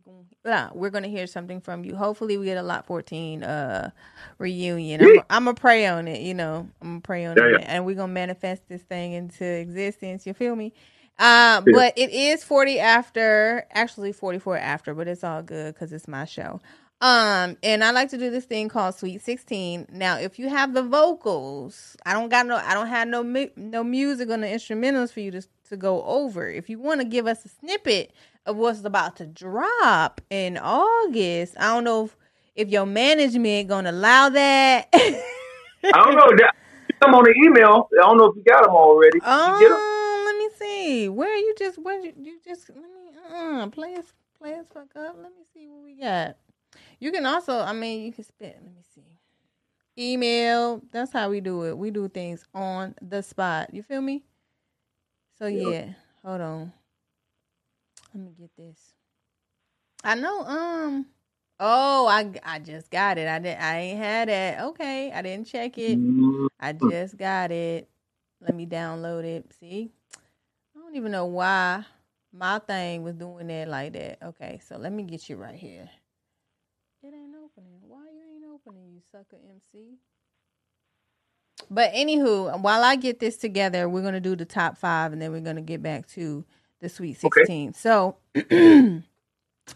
yeah, we're gonna hear something from you. Hopefully, we get a lot 14 uh reunion. I'm. I'm gonna pray on it. You know, I'm gonna pray on Yeah, it, yeah. and we're gonna manifest this thing into existence. You feel me? Uh, Yeah. but it is 40 after, actually 44 after, but it's all good because it's my show. Um, and I like to do this thing called Sweet 16. Now, if you have the vocals, I don't got no, I don't have no mu- no music on the instrumentals for you to to go over. If you want to give us a snippet of what's about to drop in August, I don't know if, if your management gonna allow that. I don't know. Them on the email. I don't know if you got them already. Um, get 'em? let me see. Where you just where you, you just let me uh play us play us fuck up. Let me see what we got. You can also, I mean, you can spit. Let me see. Email. That's how we do it. We do things on the spot. You feel me? So Yeah. yeah. Hold on. Let me get this. I know. Um. Oh, I I just got it. I did. I ain't had it. Okay, I didn't check it. Mm, I just got it. Let me download it. See? I don't even know why my thing was doing that like that. Okay, so let me get you right here. It ain't opening. Why you ain't opening, you sucker MC? But anywho, while I get this together, we're gonna do the top five and then we're gonna get back to the Sweet Okay. 16. So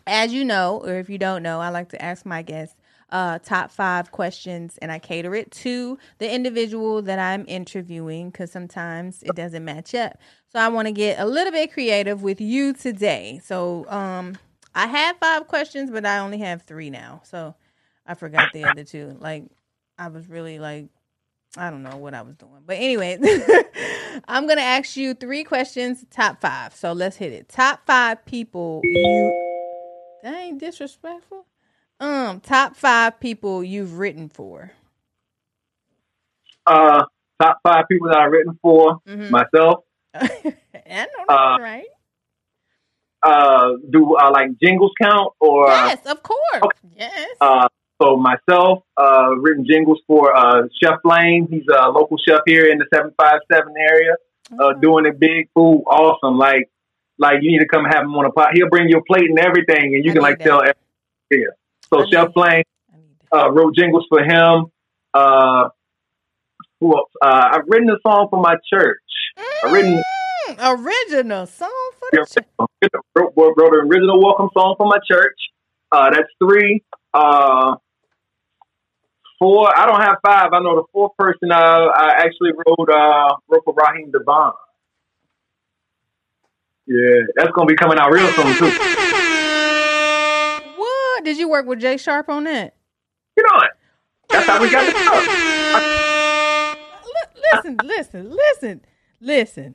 as you know, or if you don't know, I like to ask my guests uh, top five questions and I cater it to the individual that I'm interviewing because sometimes it doesn't match up. So I want to get a little bit creative with you today. So um, I had five questions, but I only have three now. So I forgot the other two. Like I was really like, I don't know what I was doing. But anyway, I'm going to ask you three questions, top five. So let's hit it. Top five people you. That ain't disrespectful. Um, top five people you've written for. uh, top five people that I've written for Mhm. myself. I know Uh, right. Uh, do uh, like jingles count or Yes, of course. Yes. uh, so myself uh, written jingles for uh, Chef Flame. He's a local chef here in the seven five seven area. Uh, doing it big, food, awesome. Like like you need to come have him on a pot. He'll bring you a plate and everything, and you I can like that. tell. everything here. So I Chef Flame I uh, wrote jingles for him. Uh, who else? Uh, I've written a song for my church. I've written Mm, original song for the ch- wrote, wrote, wrote an original welcome song for my church. Uh, that's three. Uh, four. I don't have five. I know the fourth person. Uh, I actually wrote uh, wrote for Raheem DeVaughn. Yeah, that's gonna be coming out real soon too. What? Did you work with Jay Sharp on that? You know it. That's how we got the. Li- Listen, listen, listen, listen.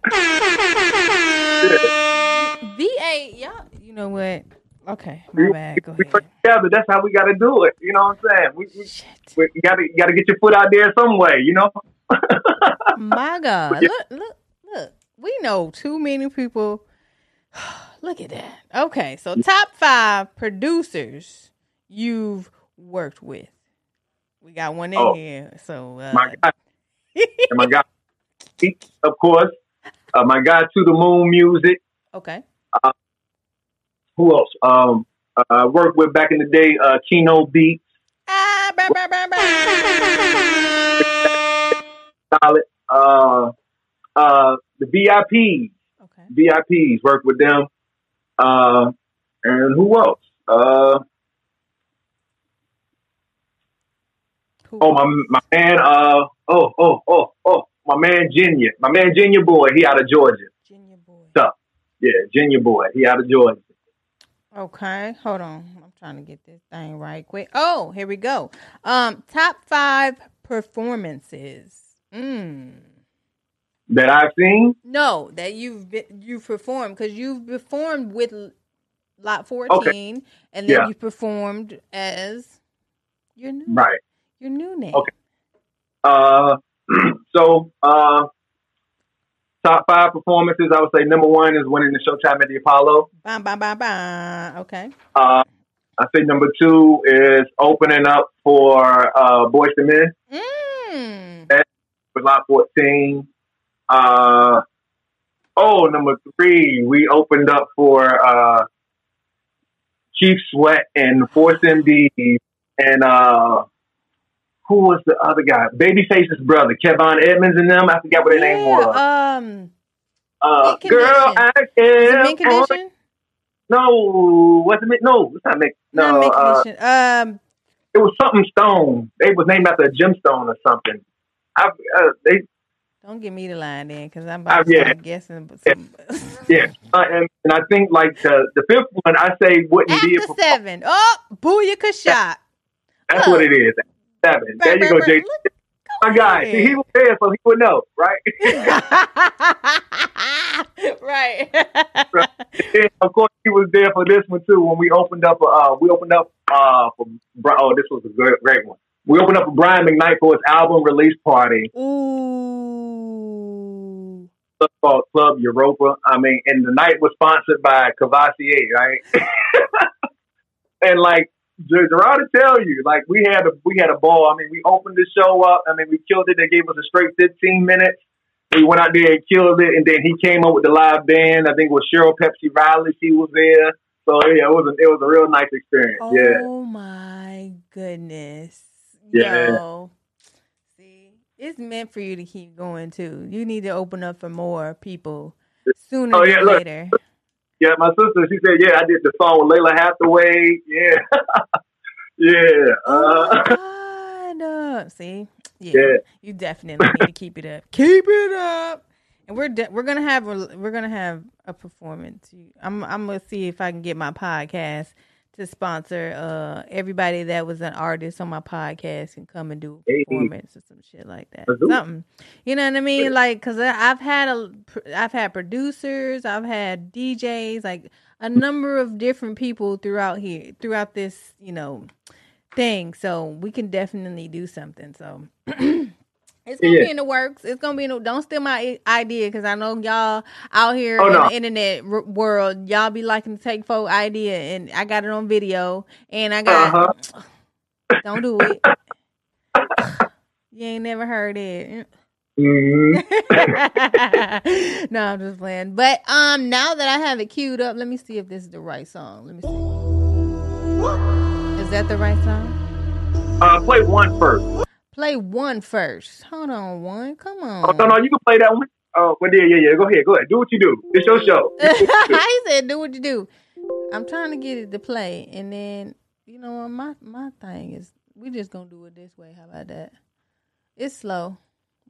VA, y'all, you know what? Okay, my We, bad. Go we ahead. together. That's how we got to do it. You know what I'm saying? We, we, we you gotta gotta get your foot out there some way. You know. My God. Look, look, look. We know too many people. look at that. Okay, so top five producers you've worked with. We got one in Oh. here. So uh, my guy, my guy, of course. Uh, my guy to the moon music. okay. Who else? Um, uh, I worked with back in the day, uh, Kino Beats, Ah, bah, bah, bah, bah. solid. Uh, uh, the VIPs, Okay. VIPs, worked with them. Uh, and who else? Uh, Who- oh, my my man. Uh, oh, oh, oh, oh, my man Junior, my man Junior boy. He out of Georgia. Virginia boy. Yeah, Junior boy. He out of Georgia. Okay, hold on. I'm trying to get this thing right quick. Oh, here we go. Um, top five performances. Mm. That I've seen. No, that you've been, you've performed because you've performed with Lot 14, and then Yeah. you performed as your new Right. your new name. Okay. Uh, so uh, top five performances. I would say number one is winning the Showtime at the Apollo. Bam, bam, bam, bam. Okay. Uh, I say number two is opening up for uh, Boyz II Men Mm. with Lot 14. Uh, oh, number three, we opened up for uh, Keith Sweat and Force MD and uh, who was the other guy? Babyface's brother, Kevon Edmonds and them. I forgot what their name was. Um, Uh, girl, I am. mint condition? No, what's it? No, it's not Mint. Not No, mint uh, condition. Um, it was something Stone. They was named after a gemstone or something. I, uh, they Don't give me the line then, because I'm about Uh, to yeah. guessing. Some... Yeah, uh, and, and I think like the the fifth one, I say wouldn't be a After seven. Oh, booyaka shot. That's what it is. Seven. There you go, Jay. My guy. See, he was there, so he would know, right? right. and of course, he was there for this one too. When we opened up, uh, we opened up uh, for oh, this was a great, great one. We opened up for Brian McKnight for his album release party. Ooh. Called Club Europa. I mean, and the night was sponsored by Courvoisier, right? and like Gerard to tell you, like we had a we had a ball. I mean, we opened the show up. I mean, we killed it. They gave us a straight fifteen minutes. We went out there and killed it, and then he came up with the live band. I think it was Cheryl Pepsi Riley. She was there. So yeah, it was a, it was a real nice experience. Oh Yeah, Oh my goodness. Yeah. Yo. See, it's meant for you to keep going too. You need to open up for more people oh, sooner Oh, yeah, than look. later. Yeah. My sister, she said, yeah, I did the song with Lalah Hathaway. Yeah, yeah. Oh Uh, my God. Uh, see, yeah, Yeah. you definitely need to keep it up. Keep it up. And we're de- we're gonna have a, we're gonna have a performance. I'm I'm gonna see if I can get my podcast to sponsor uh everybody that was an artist on my podcast can come and do a Hey. performance or some shit like that. Let's do it. Something, you know what I mean? Like, cause I've had a I've had producers, I've had DJs, like a number of different people throughout here throughout this you know thing. So we can definitely do something. So. It's gonna Yeah. be in the works. It's gonna be in the, don't steal my idea because I know y'all out here Oh, in no. the internet r- world, y'all be liking to take folk idea, and I got it on video, and I got Uh-huh. don't do it. you ain't never heard it. mhm. no, I'm just playing. But um, now that I have it queued up, let me see if this is the right song. Let me see. Is that the right song? Uh, play one first. Play one first. Hold on, one. Come on. Oh no, no, you can play that one. Oh, but yeah, yeah, yeah. Go ahead, go ahead. Do what you do. It's your show. I said, "Do what you do." I'm trying to get it to play, and then you know what? My my thing is, we just gonna do it this way. How about that? It's slow.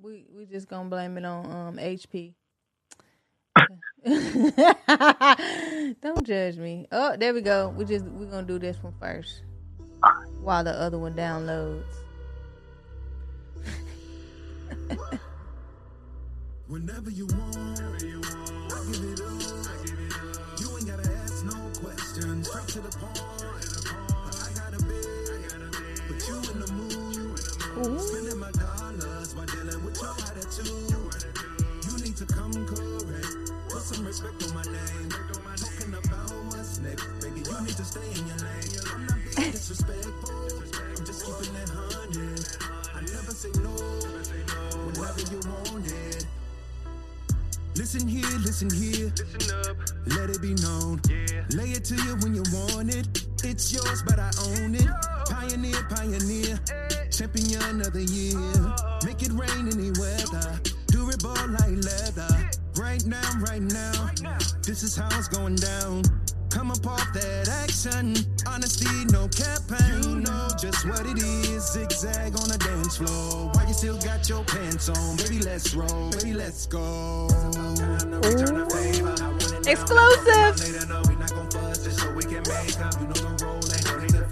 We we just gonna blame it on um HP. Don't judge me. Oh, there we go. We just we're gonna do this one first, while the other one downloads. Whenever you want, I give it up. You ain't gotta ask no questions. Straight to the point. I got a bit, but you in the mood. Spending my dollars while dealing with your attitude. You need to come correct. Put some respect on my name. Talking about what's next, baby. You need to stay in your lane. I'm not being disrespectful. I'm just keeping it hundred. I never say no. Whenever you want it. Listen here, listen here. Listen up, Let it be known. yeah. Lay it to you when you want it. It's yours, but I own it. Pioneer, pioneer. Champion of the year. Oh. Make it rain any weather. Durable like leather. Right now, right now. This is how it's going down. Come up off that action. Honesty, no campaign. You know just what it is. Zigzag on the dance floor. Why you still got your pants on? Baby, let's roll. Baby, let's go. Exclusive. Later, no, we not gon' fuss just so we can make up. You know the role ain't no need to.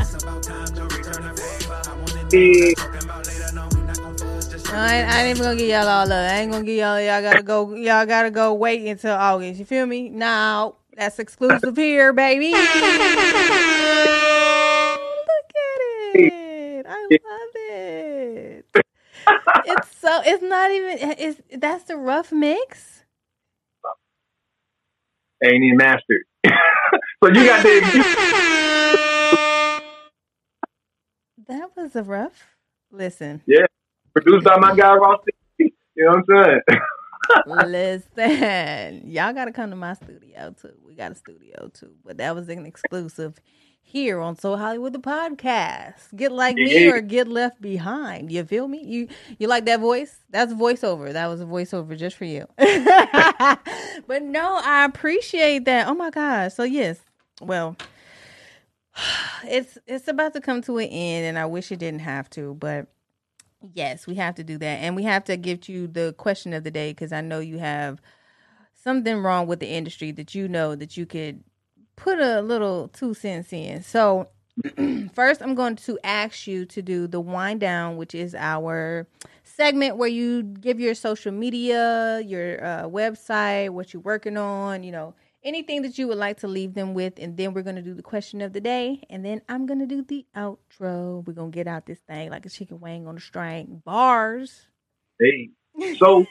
It's about time to return the favor. I want it Yeah. talking about later, no, we not gon' fuss just so I ain't, I ain't even gonna give y'all all that. I ain't gonna give y'all. Y'all gotta go. Y'all gotta go. Wait until August. You feel me? Now that's exclusive here, baby. Look at it. I love it. It's so. It's not even. It's that's the rough mix. Ain't even mastered. so you got the That was a rough. Listen, Yeah. produced by my guy Ross. You know what I'm saying? listen. Y'all gotta come to my studio too. We got a studio too, but that was an exclusive here on So Hollywood the podcast. Get like me or get left behind. You feel me? You you like that voice? That's voiceover. That was a voiceover just for you. but no, I appreciate that. Oh my gosh. So yes, well, it's it's about to come to an end, and I wish it didn't have to, but Yes, we have to do that. And we have to give you the question of the day because I know you have something wrong with the industry that you know that you could put a little two cents in. So, first, I'm going to ask you to do the wind down, which is our segment where you give your social media, your uh, website, what you're working on, you know, anything that you would like to leave them with. And then we're going to do the question of the day. And then I'm going to do the outro. We're going to get out this thing like a chicken wing on a string. Bars. Hey. So,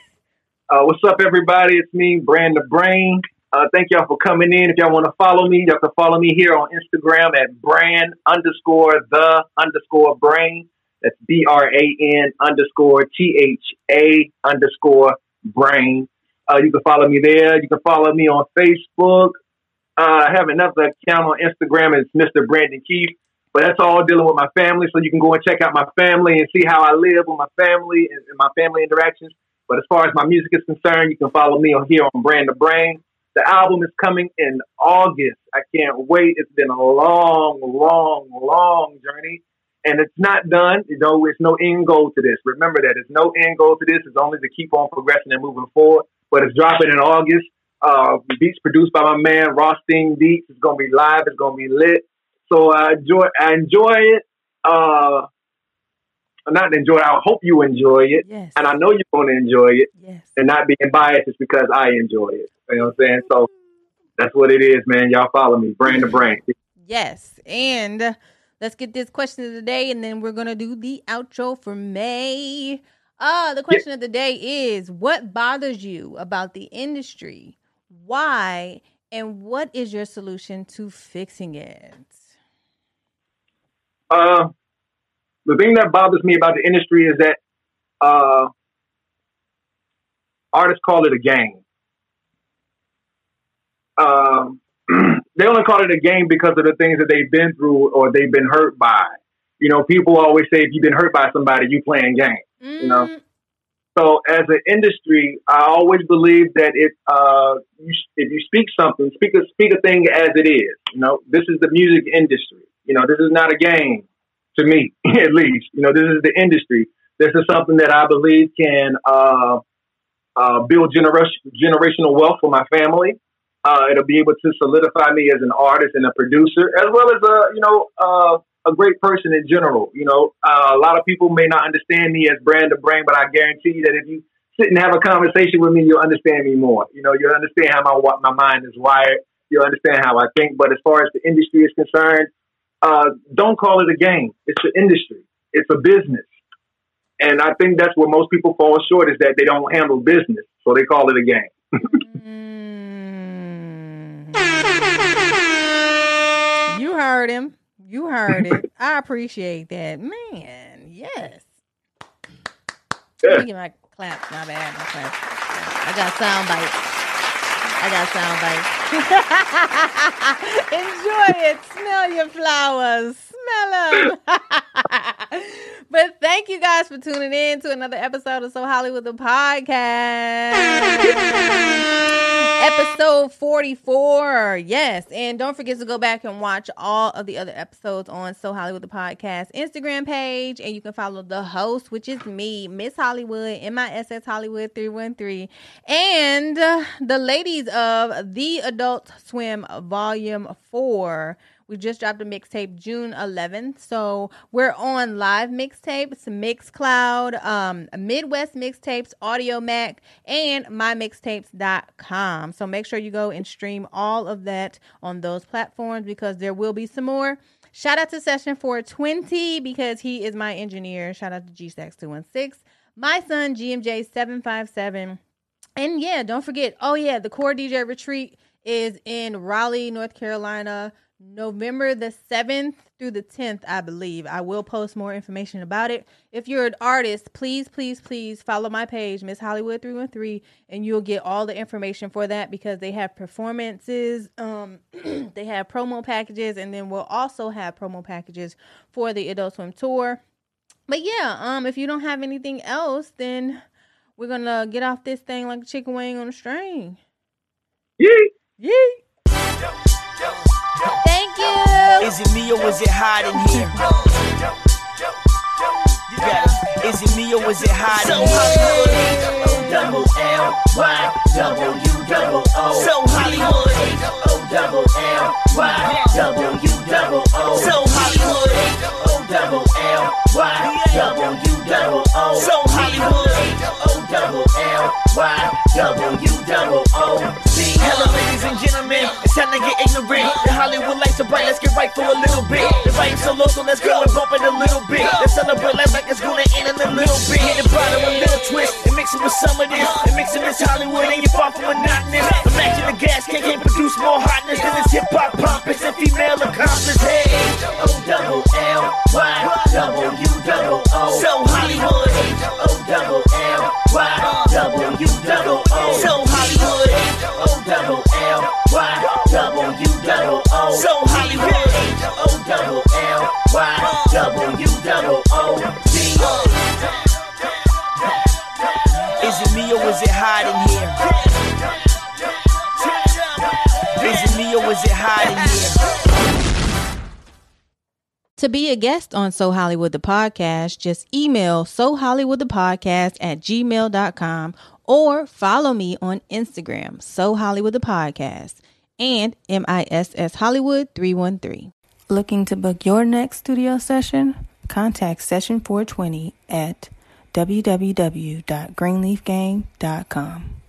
uh, what's up, everybody? It's me, Brand the Brain. Uh, thank y'all for coming in. If y'all want to follow me, y'all can follow me here on Instagram at brand underscore the underscore brain. That's B R A N underscore T H A underscore brain. Uh, you can follow me there. You can follow me on Facebook. Uh, I have another account on Instagram. It's Mr. Brandon Keith. But that's all dealing with my family. So you can go and check out my family and see how I live with my family and, and my family interactions. But as far as my music is concerned, you can follow me on here on Brand the Brain. The album is coming in August. I can't wait. It's been a long, long, long journey. And it's not done. You know, it's no end goal to this. Remember that. There's no end goal to this. It's only to keep on progressing and moving forward. But it's dropping in August. Uh, beats produced by my man Rothstein Beats. It's gonna be live. It's gonna be lit. So I enjoy. I enjoy it. Uh, not enjoy. it. I hope you enjoy it, Yes. and I know you're gonna enjoy it. Yes. And not being biased is because I enjoy it. You know what I'm saying? So that's what it is, man. Y'all follow me, brand to brand. Yes. And uh, let's get this question of the day and then we're going to do the outro for May. Uh, the question of the day is what bothers you about the industry? Why? And what is your solution to fixing it? Uh, the thing that bothers me about the industry is that uh, artists call it a game. Um, they only call it a game because of the things that they've been through or they've been hurt by. You know, people always say if you've been hurt by somebody, you playing games. You know? Mm, So as an industry, I always believe that if uh, you, if you speak something, speak a speak a thing as it is. You know, this is the music industry. You know, this is not a game to me, at least. You know, this is the industry. This is something that I believe can uh, uh, build generation, generational wealth for my family. Uh, it'll be able to solidify me as an artist and a producer, as well as a you know uh, a great person in general. You know, uh, a lot of people may not understand me as brand to brain, but I guarantee you that if you sit and have a conversation with me, you'll understand me more. You know, you'll understand how my my mind is wired. You'll understand how I think. But as far as the industry is concerned, uh, don't call it a game. It's an industry. It's a business. And I think that's where most people fall short is that they don't handle business, so they call it a game. Mm. You heard him. You heard it. I appreciate that. Man, yes. Let me get my claps. My bad. My claps. I got sound bites. I got sound bites. Enjoy it. Smell your flowers. But thank you guys for tuning in to another episode of So Hollywood the podcast. Episode 44. Yes. And don't forget to go back and watch all of the other episodes on So Hollywood the Podcast Instagram page. And you can follow the host, which is me, Miss Hollywood, MISS Hollywood 313. And the ladies of The Adult Swim Volume 4. We just dropped a mixtape June 11th. So we're on live mixtapes, Mixcloud, um, Midwest Mixtapes, Audiomack, and mymixtapes.com. So make sure you go and stream all of that on those platforms because there will be some more. Shout out to Session 420 because he is my engineer. Shout out to G Stacks 216. My son, GMJ 757. And yeah, don't forget. Oh yeah, the Core DJ Retreat is in Raleigh, North Carolina, November the 7th through the 10th, I believe. I will post more information about it. If you're an artist, please, please, please follow my page, Miss Hollywood 313, and you'll get all the information for that because they have performances, um, they have promo packages, and then we'll also have promo packages for the Adult Swim tour. But yeah, um, if you don't have anything else, then we're gonna get off this thing like a chicken wing on a string. Yee. Yee! Thank you. Is it me or is it hot in here? better. Is it me or is it hot? in So Hollywood. O double L Y W double O. So Hollywood. O double L Y W double O. So Hollywood. O double L Y double U double O. So Hollywood. O double L Y W double O. Hello, ladies and gentlemen. It's time to get ignorant. The Hollywood lights are bright. Let's get right for a little bit. The vibe's so low, so let's go and bump it a little bit. Let's celebrate life like it's gonna end in a little bit. Hit the bottom a little twist and mix it with some of this. And mix it with Hollywood and you're far from monotonous. Imagine the gas can can't produce more hotness than this hip hop pompous and female accomplice. Hey, O double L Y W double O. So Hollywood. O double L Y W double O. So Hollywood. O double L Y W double O. So Hollywood. O double L Y W double O. Is it me or is it hot in here? Is it me or is it hot in here? To be a guest on So Hollywood the Podcast, just email So Hollywood the Podcast at gmail.com or follow me on Instagram, So Hollywood the Podcast, and MISS Hollywood 313. Looking to book your next studio session? Contact Session 420 at www.greenleafgang.com.